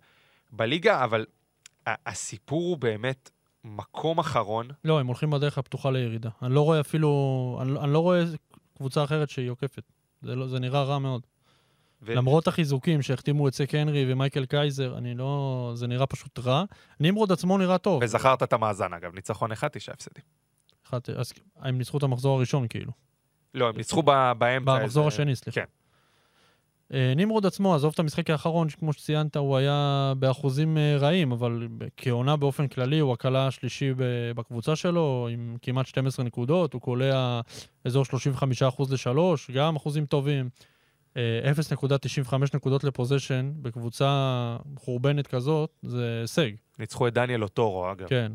בליגה, אבל הסיפור הוא באמת מקום אחרון. לא, הם הולכים בדרך הפתוחה לירידה. אני לא רואה אפילו... אני, אני לא רואה קבוצה אחרת שהיא עוקפת. זה, לא, זה נראה רע מאוד. ו- למרות החיזוקים שהחתימו את סק הנרי ומייקל קייזר, אני לא... זה נראה פשוט רע. נמרוד עצמו נראה טוב. וזכרת את המאזן, אגב, ניצחון אחד, תשעה הפסדים. אחת, אז הם ניצחו את המחזור הראשון, כאילו. לא, הם ניצחו ב- באמצע. במחזור איזה- השני, סליחה. כן. אה, נמרוד עצמו, עזוב את המשחק האחרון, שכמו שציינת, הוא היה באחוזים אה, רעים, אבל כעונה באופן כללי, הוא הקלה השלישי בקבוצה שלו, עם כמעט 12 נקודות, הוא קולע אזור 35% ל-3, גם אחוזים טובים. אה, 0.95 נקודות לפוזיישן בקבוצה חורבנת כזאת, זה הישג. ניצחו את דניאל אוטורו, אגב. כן.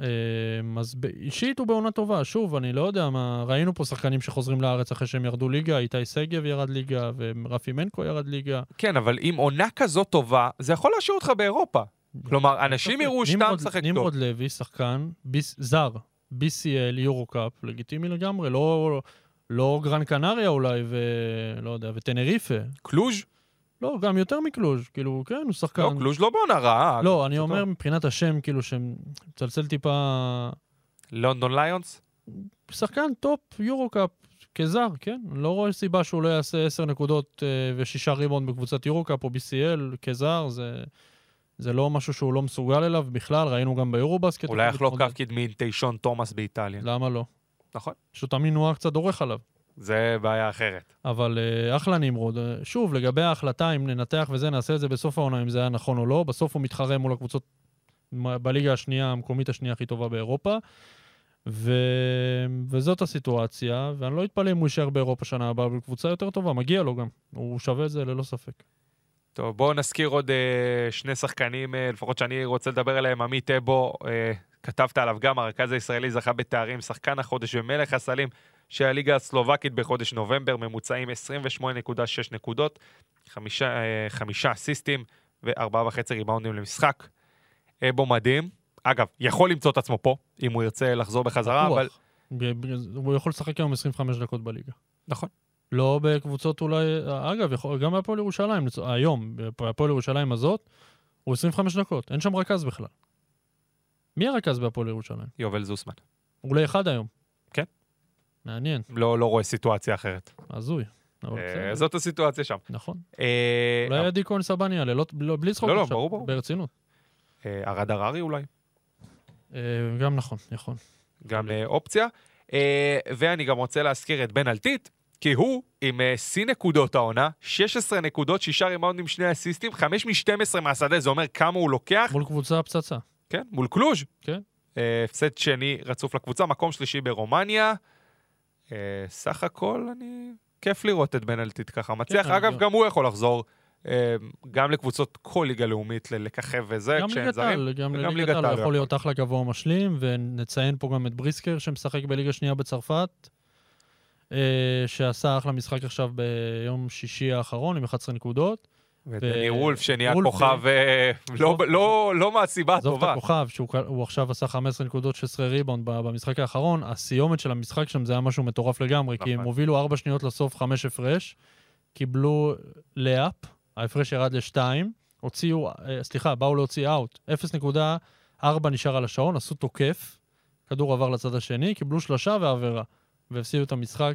אמ, אז אישית הוא בעונה טובה. שוב, אני לא יודע מה... ראינו פה שחקנים שחוזרים לארץ אחרי שהם ירדו ליגה, איתי שגב ירד ליגה, ורפי מנקו ירד ליגה. כן, אבל עם עונה כזאת טובה, זה יכול להשאיר אותך באירופה. כלומר, אנשים יראו שאתה משחק טוב. נמרוד לוי, שחקן ביס, זר, BCL, יורו-קאפ, לגיטימי לגמרי, לא, לא גרן קנריה אולי, ולא יודע, וטנריפה. קלוז'? לא, גם יותר מקלוז', כאילו, כן, הוא שחקן... לא, קלוז' לא בעונה רעה. לא, אני אומר. מבחינת השם, כאילו, שמצלצל טיפה... לונדון ליונס? שחקן טופ יורו-קאפ כזר, כן? לא רואה סיבה שהוא לא יעשה 10 נקודות אה, ושישה ריבאונד בקבוצת יורו-קאפ או BCL כזר, זה, זה לא משהו שהוא לא מסוגל אליו בכלל, ראינו גם ביורו-בסקט. אולי יחלוק מתמודד. קו קדמי עם תיישון תומאס באיטליה. למה לא? נכון. פשוט המינוע קצת דורך עליו. זה בעיה אחרת. אבל אה, אחלה נמרוד. אה, שוב, לגבי ההחלטה, אם ננתח וזה, נעשה את זה בסוף העונה, אם זה היה נכון או לא. בסוף הוא מתחרה מול הקבוצות בליגה השנייה, המקומית השנייה הכי טובה באירופה. ו... וזאת הסיטואציה, ואני לא אתפלא אם הוא יישאר באירופה שנה הבאה בקבוצה יותר טובה, מגיע לו גם. הוא שווה את זה ללא ספק. טוב, בואו נזכיר עוד אה, שני שחקנים, אה, לפחות שאני רוצה לדבר עליהם. עמית אבו, אה, כתבת עליו גם, הרכז הישראלי זכה בתארים, שחקן החודש ומלך הסלים של הליגה הסלובקית בחודש נובמבר, ממוצעים 28.6 נקודות, חמישה, אה, חמישה אסיסטים וארבעה וחצי ריבאונדים למשחק. אבו מדהים. אגב, יכול למצוא את עצמו פה, אם הוא ירצה לחזור בחזרה. אבל... הוא יכול לשחק היום 25 דקות בליגה. נכון. לא בקבוצות אולי, אגב, יכול, גם בהפועל ירושלים, היום, בהפועל ירושלים הזאת, הוא 25 דקות, אין שם רכז בכלל. מי הרכז בהפועל ירושלים? יובל זוסמן. אולי אחד היום. מעניין, לא, לא רואה סיטואציה אחרת. הזוי. אה, זאת הסיטואציה שם. נכון. אה, אולי עדי כהן סבן יעלה, לא, לא, בלי צחוק לא, לא, עכשיו, ברור, ברור. ברצינות. אה, ארד הררי אולי. אה, גם נכון, נכון. גם אה, אופציה. אה, ואני גם רוצה להזכיר את בן אלטית, כי הוא עם אה, שיא נקודות העונה, 16 נקודות, 6 רימאונדים, 2 אסיסטים, 5 מ-12 מהשדה, זה אומר כמה הוא לוקח, מול קבוצה פצצה. כן, מול קלוז'. כן. אה, הפסד שני רצוף לקבוצה, מקום שלישי ברומניה. אה, סך הכל, אני... כיף לראות את בן אלטית ככה מצליח. כן, אגב, גם הוא יכול לחזור אה, גם לקבוצות כל ליגה לאומית, ל- לככב וזה, גם כשהם ליגת זרים. גם ליגת ליגת העל הוא יכול יכול. להיות אחלה גבוה משלים, ונציין פה גם את בריסקר שמשחק בליגה שנייה בצרפת, אה, שעשה אחלה משחק עכשיו ביום שישי האחרון עם 11 נקודות. ודני וולף, שנהיה וולף, כוכב אה, לא- לא לא מהסיבה עזוב את הטובה. הכוכב, שהוא עכשיו עשה 15 נקודות, 16 ריבאונד במשחק האחרון, הסיומת של המשחק שם זה היה משהו מטורף לגמרי, כי הם נכון. הובילו 4 שניות לסוף, 5 הפרש, קיבלו לאפ, ההפרש ירד ל-2, הוציאו, אה, סליחה, באו להוציא אאוט, 0.4 נשאר על השעון, עשו תוקף, כדור עבר לצד השני, קיבלו שלושה ועבירה, והפסידו את המשחק.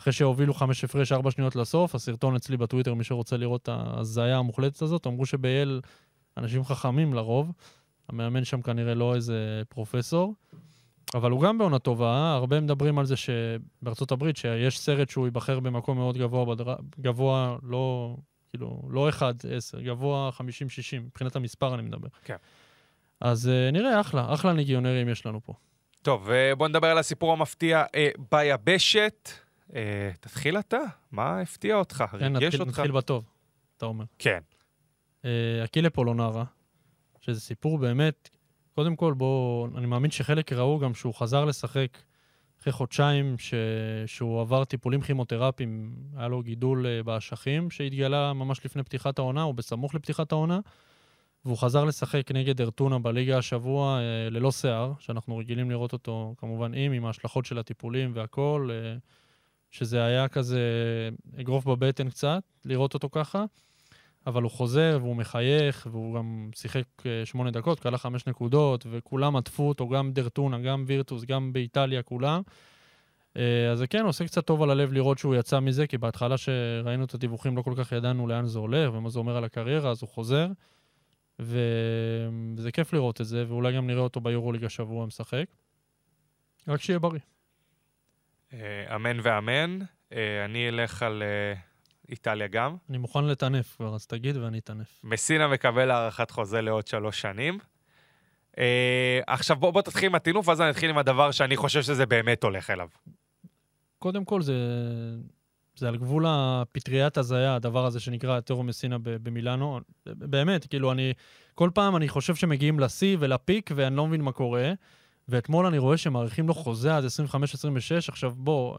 אחרי שהובילו חמש הפרש, ארבע שניות לסוף, הסרטון אצלי בטוויטר, מי שרוצה לראות את ההזיה המוחלטת הזאת, אמרו שבייל אנשים חכמים לרוב, המאמן שם כנראה לא איזה פרופסור, אבל הוא גם בעונה טובה, הרבה מדברים על זה שבארצות הברית, שיש סרט שהוא ייבחר במקום מאוד גבוה, בדר... גבוה, לא, כאילו, לא 1-10, גבוה 50-60, מבחינת המספר אני מדבר. כן. אז uh, נראה, אחלה, אחלה ליגיונרים יש לנו פה. טוב, אה, בוא נדבר על הסיפור המפתיע אה, ביבשת. אה, תתחיל אתה, מה הפתיע אותך? כן, ריגש נתחיל, אותך? נתחיל בטוב, אתה אומר. כן. אה, אקילה פולונרה, שזה סיפור באמת, קודם כל בואו, אני מאמין שחלק ראו גם שהוא חזר לשחק אחרי חודשיים ש... שהוא עבר טיפולים כימותרפיים, היה לו גידול אה, באשכים שהתגלה ממש לפני פתיחת העונה, או בסמוך לפתיחת העונה, והוא חזר לשחק נגד ארטונה בליגה השבוע אה, ללא שיער, שאנחנו רגילים לראות אותו כמובן עם, עם ההשלכות של הטיפולים והכול, אה, שזה היה כזה אגרוף בבטן קצת, לראות אותו ככה. אבל הוא חוזר והוא מחייך, והוא גם שיחק אה, שמונה דקות, כלה חמש נקודות, וכולם עטפו אותו, גם דרטונה, גם וירטוס, גם באיטליה, כולם. אה, אז זה כן עושה קצת טוב על הלב לראות שהוא יצא מזה, כי בהתחלה שראינו את הדיווחים לא כל כך ידענו לאן זה הולך ומה זה אומר על הקריירה, אז הוא חוזר. וזה כיף לראות את זה, ואולי גם נראה אותו ביורוליג השבוע משחק. רק שיהיה בריא. אה, אמן ואמן. אה, אני אלך על אה, איטליה גם. אני מוכן לטנף כבר, אז תגיד ואני אטנף. מסינה מקבל הארכת חוזה לעוד שלוש שנים. עכשיו בוא, בוא תתחיל עם הטינוף, ואז אני אתחיל עם הדבר שאני חושב שזה באמת הולך אליו. קודם כל, זה, זה על גבול הפטריית הזיה, הדבר הזה שנקרא טרו מסינה במילאנו. באמת, כאילו, אני... כל פעם אני חושב שמגיעים לשיא ולפיק, ואני לא מבין מה קורה. ואתמול אני רואה שמאריכים לו חוזה עד 25-26. עכשיו, בוא,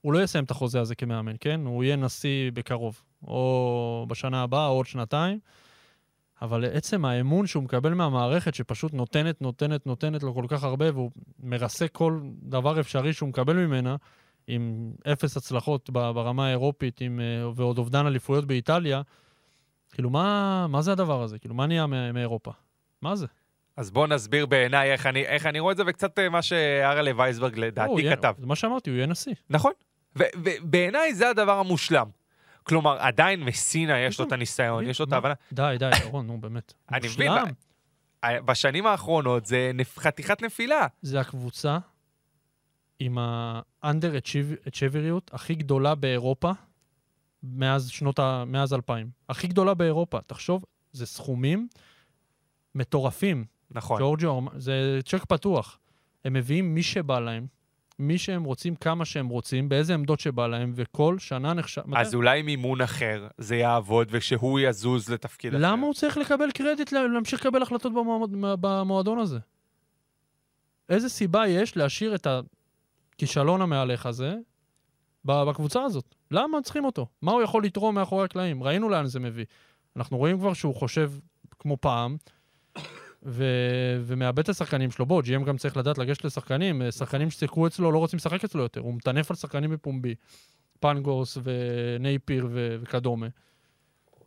הוא לא יסיים את החוזה הזה כמאמן, כן? הוא יהיה נשיא בקרוב, או בשנה הבאה, או עוד שנתיים. אבל עצם האמון שהוא מקבל מהמערכת, שפשוט נותנת, נותנת, נותנת לו כל כך הרבה, והוא מרסק כל דבר אפשרי שהוא מקבל ממנה, עם אפס הצלחות ברמה האירופית, עם, אה, ועוד אובדן אליפויות באיטליה, כאילו, מה, מה זה הדבר הזה? כאילו, מה נהיה מא- מאירופה? מה זה? אז בוא נסביר בעיניי איך אני, איך אני רואה את זה, וקצת אה, מה שהרלה וייסברג לדעתי יהיה- כתב. זה מה שאמרתי, הוא יהיה נשיא. נכון. ובעיניי זה הדבר המושלם. כלומר, עדיין מסינה יש לו את הניסיון, יש לו את? ההבנה. די, די, רון, נו, באמת. אני מבין, בשנים האחרונות זה חתיכת נפילה. זה הקבוצה עם achieverיות הכי גדולה באירופה מאז שנות ה... מאז 2000. הכי גדולה באירופה. תחשוב, זה סכומים מטורפים. נכון. ג'ורג'ו, ארמ- זה צ'ק פתוח. הם מביאים מי שבא להם, מי שהם רוצים, כמה שהם רוצים, באיזה עמדות שבא להם, וכל שנה נחשב... אז אולי מימון אחר זה יעבוד, ושהוא יזוז לתפקיד אחר. למה הוא צריך לקבל קרדיט לה- להמשיך לקבל החלטות במועמד, במועדון הזה? איזה סיבה יש להשאיר את הכישלון המהלך הזה בקבוצה הזאת? למה צריכים אותו? מה הוא יכול לתרום מאחורי הקלעים? ראינו לאן זה מביא. אנחנו רואים כבר שהוא חושב כמו פעם, ו- ומאבד את השחקנים שלו. בוא, GM גם צריך לדעת לגשת לשחקנים. שחקנים ששיחקו אצלו לא רוצים לשחק אצלו יותר. הוא מטנף על שחקנים בפומבי. פנגוס ונייפיר ו- וכדומה.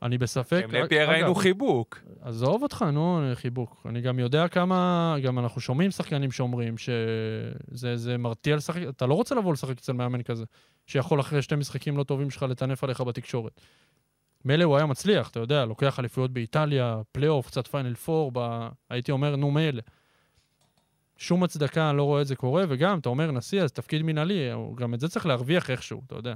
אני בספק... עם אגב, ראינו חיבוק. עזוב אותך, נו, חיבוק. אני גם יודע כמה, גם אנחנו שומעים שחקנים שאומרים שזה זה מרתיע לשחק, אתה לא רוצה לבוא לשחק אצל מאמן כזה, שיכול אחרי שתי משחקים לא טובים שלך לטנף עליך בתקשורת. מילא הוא היה מצליח, אתה יודע, לוקח אליפויות באיטליה, פלייאוף, קצת פיינל פור, ב... הייתי אומר, נו מילא. שום הצדקה, אני לא רואה את זה קורה, וגם, אתה אומר נשיא, אז תפקיד מנהלי, הוא- גם את זה צריך להרוויח איכשהו, אתה יודע.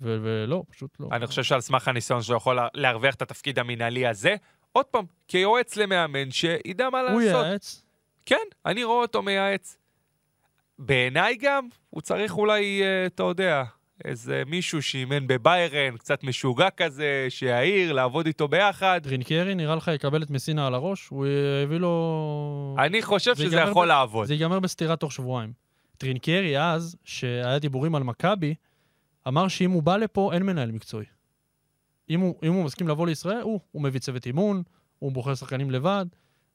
ו- ולא, פשוט לא. אני חושב שעל סמך הניסיון שלו יכול לה- להרוויח את התפקיד המינהלי הזה. עוד פעם, כיועץ למאמן שידע מה הוא לעשות. ייעץ, כן, אני רואה אותו מייעץ. בעיניי גם, הוא צריך אולי, אה, אתה יודע, איזה מישהו שאימן בביירן, קצת משוגע כזה, שיעיר, לעבוד איתו ביחד. טרינקיירי נראה לך יקבל את מסינה על הראש? הוא הביא לו... אני חושב זה שזה יכול ב- לעבוד. זה ייגמר בסטירה תוך שבועיים. טרינקיירי אז, שהיה דיבורים על מכבי, אמר שאם הוא בא לפה, אין מנהל מקצועי. אם הוא, אם הוא מסכים לבוא לישראל, הוא, הוא מביא צוות אימון, הוא בוחר שחקנים לבד,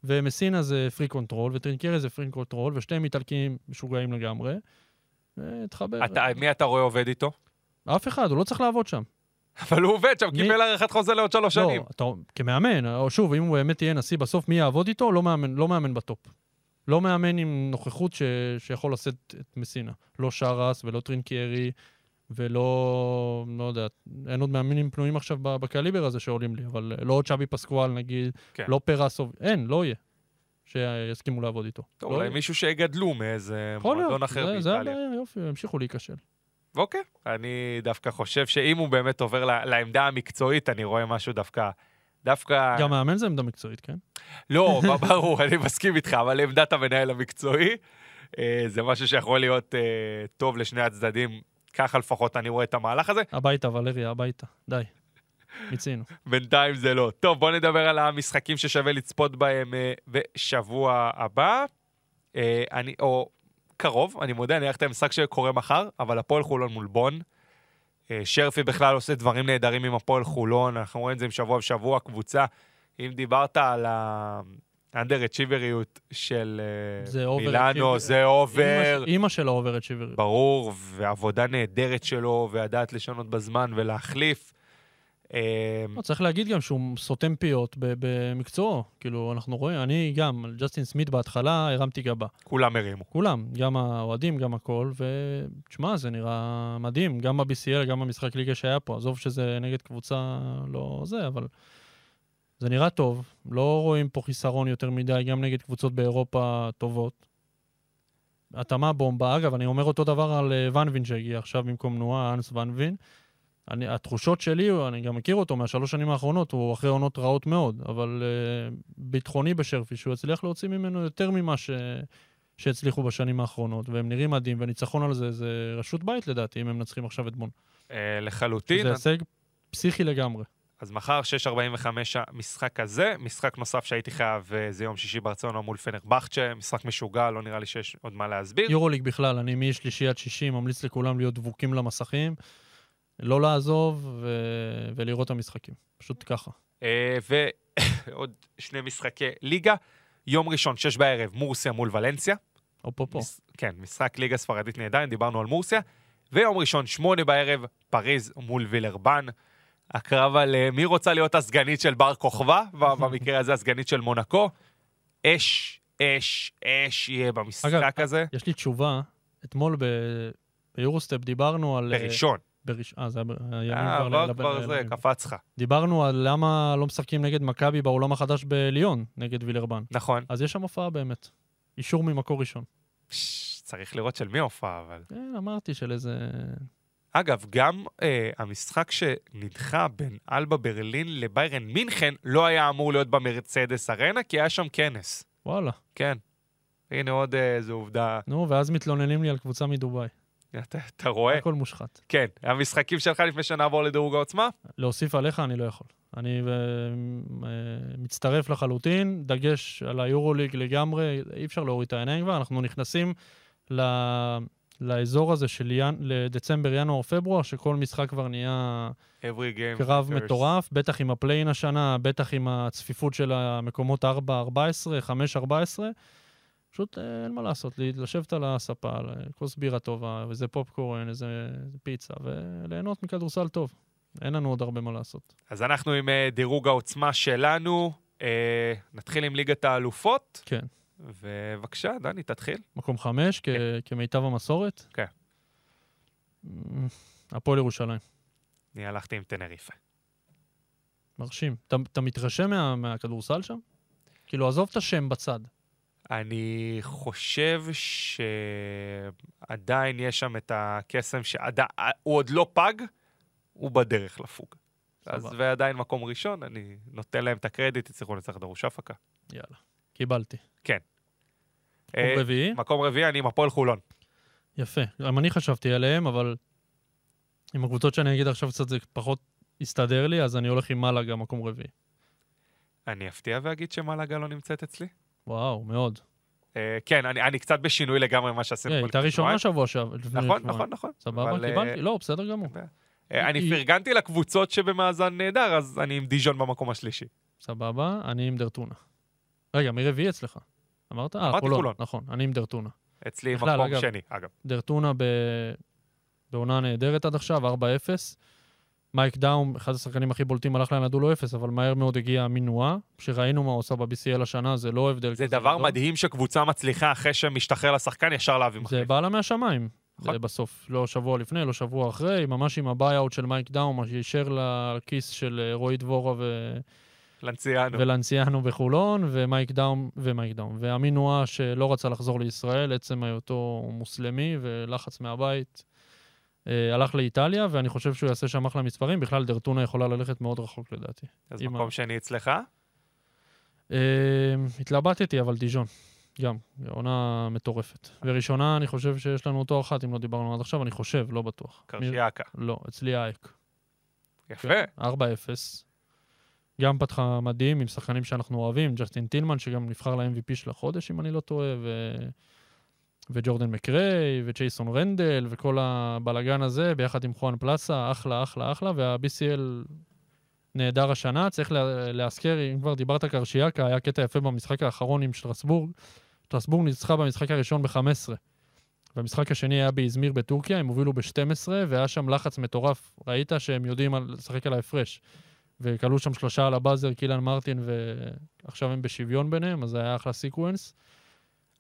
ומסינה זה freak control, וטרינקיירי זה freak control, ושתיהם איטלקים משוגעים לגמרי. תחבר. אתה, מי אתה רואה עובד איתו? אף אחד, הוא לא צריך לעבוד שם. אבל הוא עובד שם, מי- קיבל הארכת חוזה לעוד שלוש שנים. לא, אתה, כמאמן, או שוב, אם הוא באמת יהיה נשיא בסוף, מי יעבוד איתו? לא מאמן, לא מאמן בטופ. לא מאמן עם נוכחות ש, שיכול לשאת את מסינה. לא שרס ולא טרינקיירי, ולא, לא יודע, אין עוד מאמנים פנויים עכשיו בקליבר הזה שעולים לי, אבל לא עוד צ'אבי פסקואל נגיד, כן. לא פרסוב, אין, לא יהיה. שיסכימו לעבוד איתו. טוב, לא אולי. מישהו שיגדלו מאיזה מועדון אחר זה- זה באיטליה. הבעיה, יופי, ימשיכו להיכשל. אוקיי. אני דווקא חושב שאם הוא באמת עובר לעמדה המקצועית, אני רואה משהו דווקא... דווקא... גם מאמן זה עמדה מקצועית, כן? לא, ברור, אני מסכים איתך, אבל עמדת המנהל המקצועי, אה, זה משהו שיכול להיות אה, טוב לשני הצדדים. ככה לפחות אני רואה את המהלך הזה. הביתה, ולריה, הביתה. די. מיצינו. בינתיים זה לא. טוב, בוא נדבר על המשחקים ששווה לצפות בהם אה, בשבוע הבא. אה, אני, או קרוב, אני מודה, אני הולך את המשחק שקורה מחר, אבל הפועל חולון מול בון. אה, שרפי בכלל עושה דברים נהדרים עם הפועל חולון, אנחנו רואים את זה עם שבוע בשבוע, קבוצה. אם דיברת על האנדר אצ'יבריות של זה מילאנו. זה אובר. אימא שלו עוברת שיבר. ברור, ועבודה נהדרת שלו, וידעת לשנות בזמן ולהחליף. אה, לא, צריך להגיד גם שהוא סותם פיות במקצועו. כאילו, אנחנו רואים, אני גם, על ג'סטין סמית בהתחלה הרמתי גבה. כולם הרימו. כולם, גם האוהדים, גם הכל, ותשמע, זה נראה מדהים, גם ב-BCL, גם במשחק ליגה שהיה פה. עזוב שזה נגד קבוצה לא זה, אבל זה נראה טוב. לא רואים פה חיסרון יותר מדי, גם נגד קבוצות באירופה טובות. התאמה בומבה. אגב, אני אומר אותו דבר על אה, ונבין שהגיע עכשיו במקום נועה, אנס ונבין. אני, התחושות שלי, אני גם מכיר אותו מהשלוש שנים האחרונות, הוא אחרי עונות רעות מאוד, אבל uh, ביטחוני בשרפי, שהוא הצליח להוציא ממנו יותר ממה ש... שהצליחו בשנים האחרונות, והם נראים מדהים, וניצחון על זה, זה רשות בית לדעתי, אם הם מנצחים עכשיו את בון. אה, לחלוטין. זה הישג פסיכי לגמרי. אז מחר, 6.45 המשחק הזה. משחק נוסף שהייתי חייב, אה, זה יום שישי ברצלונה מול פנרבכצ'ה. משחק משוגע, לא נראה לי שיש עוד מה להסביר. יורוליג בכלל, אני משלישי עד שישי ממליץ לכולם להיות דבוקים למסכים, לא לעזוב ו... ולראות את המשחקים. פשוט ככה. אה, ועוד שני משחקי ליגה. יום ראשון, שש בערב, מורסיה מול ולנסיה. פה. מש... כן, משחק ליגה ספרדית נהדר, דיברנו על מורסיה. ויום ראשון, שמונה בערב, פריז מול וילרבן. הקרב על אה, מי רוצה להיות הסגנית של בר כוכבא, במקרה הזה הסגנית של מונקו. אש, אש, אש יהיה במשחק אגב, הזה. יש לי תשובה. אתמול ב... ביורוסטפ דיברנו על... אה, בראשון. בראש... אה, זה היה אה, כבר... זה, קפץ לך. דיברנו על למה לא משחקים נגד מכבי באולם החדש בליון, נגד וילרבן. נכון. אז יש שם הופעה באמת. אישור ממקור ראשון. צריך לראות של מי ההופעה, אבל... כן, אמרתי של איזה... אגב, גם אה, המשחק שנדחה בין אלבה ברלין לביירן מינכן לא היה אמור להיות במרצדס ארנה, כי היה שם כנס. וואלה. כן. הנה עוד אה, איזו עובדה. נו, ואז מתלוננים לי על קבוצה מדובאי. אתה, אתה רואה? הכל מושחת. כן. המשחקים שלך לפני שנעבור לדירוג העוצמה? להוסיף עליך אני לא יכול. אני אה, מצטרף לחלוטין, דגש על היורוליג לגמרי, אי אפשר להוריד את העיניים כבר, אנחנו נכנסים ל... לאזור הזה של ינ... לדצמבר, ינואר, פברואר, שכל משחק כבר נהיה. קרב. מטורף, בטח עם ה play-in השנה, בטח עם הצפיפות של המקומות 4-14, 5-14. פשוט אה, אין מה לעשות, לשבת על הספה, כוס בירה טובה, ואיזה פופקורן, איזה פיצה, וליהנות מכדורסל טוב. אין לנו עוד הרבה מה לעשות. אז אנחנו עם אה, דירוג העוצמה שלנו. אה, נתחיל עם ליגת האלופות. כן. ובבקשה, דני, תתחיל. מקום חמש, כ- כמיטב המסורת. כן. מ, הפועל ירושלים, אני הלכתי עם טנריפה. מרשים. אתה, אתה מתרשם מה, מהכדורסל שם? כאילו, עזוב את השם בצד. אני חושב שעדיין יש שם את הקסם שהוא עוד לא פג, הוא בדרך לפוג. אז. ועדיין מקום ראשון, אני נותן להם את הקרדיט, יצטרכו לנצח דרוש הפקה. יאללה. קיבלתי. אה, מקום רביעי? מקום רביעי, אני עם הפועל חולון. יפה. גם אני חשבתי עליהם, אבל עם הקבוצות שאני אגיד עכשיו קצת זה פחות הסתדר לי, אז אני הולך עם מלאגה, מקום רביעי. אני אפתיע ואגיד שמלאגה לא נמצאת אצלי. וואו, מאוד. אה, כן, אני, אני קצת בשינוי לגמרי ממה שעשינו כן, פה הייתה ראשונה. שבוע שעבר. נכון. נכון, נכון. סבבה, אבל, אה, קיבלתי. לא, בסדר גמור. אה, אני היא- פרגנתי לקבוצות שבמאזן נהדר, אז אני עם דיז'ון במקום השלישי. סבבה, אני עם דרטונה. רגע, מי רביעי אצלך? אמרת? אה, חולון. נכון, אני עם דרטונה. אצלי מקום אגב. שני, אגב. דרטונה ב... בעונה נהדרת עד עכשיו, 4-0. מייק דאום, אחד השחקנים הכי בולטים, הלך להם לאנדולו אפס, אבל מהר מאוד הגיע אמין נואה, שראינו מה הוא עושה ב-BCL השנה, זה לא הבדל זה דבר גדול. מדהים שקבוצה מצליחה אחרי שמשתחרר לשחקן ישר להביא זה מחליף. בא לה מהשמיים. נכון. זה בסוף, לא שבוע לפני, לא שבוע אחרי, ממש עם ה buyout של מייק דאום, מה שישר לכיס של אה, רועי דבורה ו... לנציאנו. ולנציאנו בחולון, ומייק דאום, ומייק דאום. ואמין נואה שלא רצה לחזור לישראל, עצם היותו מוסלמי ולחץ מהבית. אה, הלך לאיטליה, ואני חושב שהוא יעשה שם אחלה מספרים. בכלל, דרטונה יכולה ללכת מאוד רחוק לדעתי. אז מקום ה- שני אצלך? אה, התלבטתי, אבל דיז'ון. גם, עונה מטורפת. וראשונה, אני חושב שיש לנו אותו אחת, אם לא דיברנו עד עכשיו, אני חושב, לא בטוח. קרשיאקה. מי- לא, אצלי אייק. יפה. 4-0. גם פתחה מדהים עם שחקנים שאנחנו אוהבים, ג'סטין טילמן, שגם נבחר ל-MVP של החודש, אם אני לא טועה, ו... וג'ורדן מקריי, וג'ייסון רנדל, וכל הבלגן הזה, ביחד עם חואן פלאסה, אחלה, אחלה, אחלה, וה-BCL נהדר השנה. צריך לה, להזכיר, אם כבר דיברת קרשיאקה, היה קטע יפה במשחק האחרון עם שטרסבורג. שטרסבורג ניצחה במשחק הראשון ב-15. והמשחק השני היה באזמיר בטורקיה, הם הובילו ב-12, והיה שם לחץ מטורף. ראית שהם יודעים על- לשחק על ההפרש. וכלו שם שלושה על הבאזר, קילן מרטין, ועכשיו הם בשוויון ביניהם, אז זה היה אחלה sequence.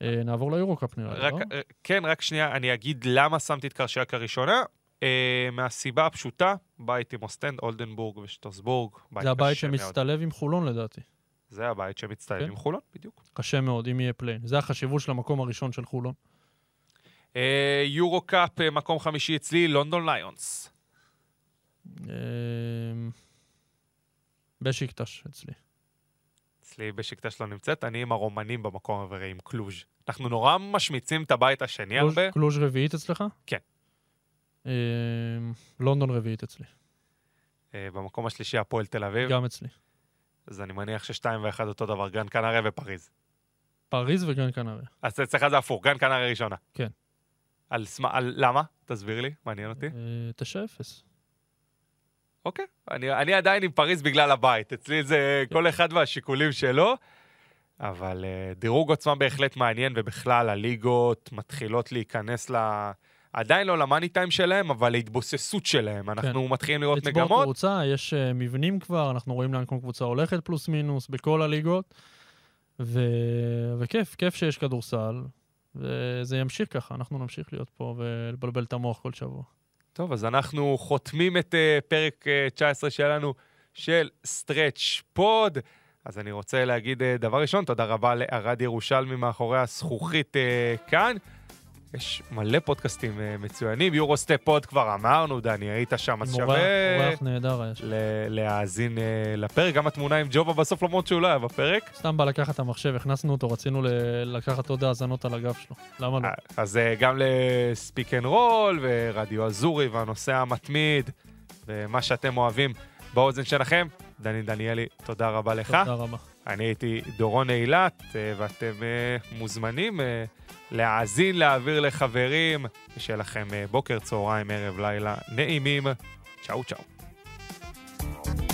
אה, נעבור ליורו-קאפ נראה לי, לא? אה, כן, רק שנייה, אני אגיד למה שמתי את קרשיאקה ראשונה. אה, מהסיבה הפשוטה, בית עם אוסטנד, אולדנבורג ושטרסבורג. בית זה הבית. שמצטלב עם חולון לדעתי. זה הבית שמצטלב כן. עם חולון, בדיוק. קשה מאוד, אם יהיה play-in. זה החשיבות של המקום הראשון של חולון. יורו קאפ, אה, מקום חמישי אצלי, לונדון ליונס. בשיקטש אצלי. אצלי בשקטש לא נמצאת, אני עם הרומנים במקום הרביעי, עם קלוז'. אנחנו נורא משמיצים את הבית השני קלוז'- הרבה. קלוז' רביעית אצלך? כן. אה, לונדון רביעית אצלי. אה, במקום השלישי, הפועל תל אביב. גם אצלי. אז אני מניח ששתיים ואחד אותו דבר, גרן קנריה ופריז. פריז וגרן קנריה. אז אצלך זה הפוך, גרן קנריה ראשונה. כן. על סמ... על... למה? תסביר לי, מעניין אותי. אה, 9-0. אוקיי. אני, אני עדיין עם פריז בגלל הבית. אצלי זה כל אחד והשיקולים שלו, אבל uh, דירוג עוצמה בהחלט מעניין, ובכלל, הליגות מתחילות להיכנס ל... עדיין לא למאני טיים שלהם, אבל להתבוססות שלהם. אנחנו מתחילים לראות לצבור מגמות. קבוצה, יש אה, מבנים כבר, אנחנו רואים לאן כל קבוצה הולכת פלוס מינוס בכל הליגות. ו... וכיף, כיף שיש כדורסל, וזה ימשיך ככה, אנחנו נמשיך להיות פה ולבלבל את המוח כל שבוע. טוב, אז אנחנו חותמים את uh, פרק uh, 19 שלנו של סטרץ' פוד. אז אני רוצה להגיד uh, דבר ראשון, תודה רבה לערד ירושלמי מאחורי הזכוכית uh, כאן. יש מלא פודקאסטים uh, מצוינים, יורוסטפ פוד כבר אמרנו, דני, היית שם, אז שווה אורח- נהדר היה שם. להאזין uh, לפרק. גם התמונה עם ג'ובה בסוף, למרות שהוא לא היה בפרק. סתם בא לקחת את המחשב, הכנסנו אותו, רצינו לקחת עוד האזנות על הגב שלו. למה לא? אה, אז אה, גם לספיק אנד רול ורדיו אזורי והנושא המתמיד ומה שאתם אוהבים באוזן שלכם. דני דניאלי, תודה רבה לך. תודה רבה. אני הייתי דורון אילת, אה, ואתם אה, מוזמנים אה, להאזין, להעביר לחברים. שיהיה לכם בוקר, צהריים, ערב, לילה, נעימים. צ'או צ'או. thank you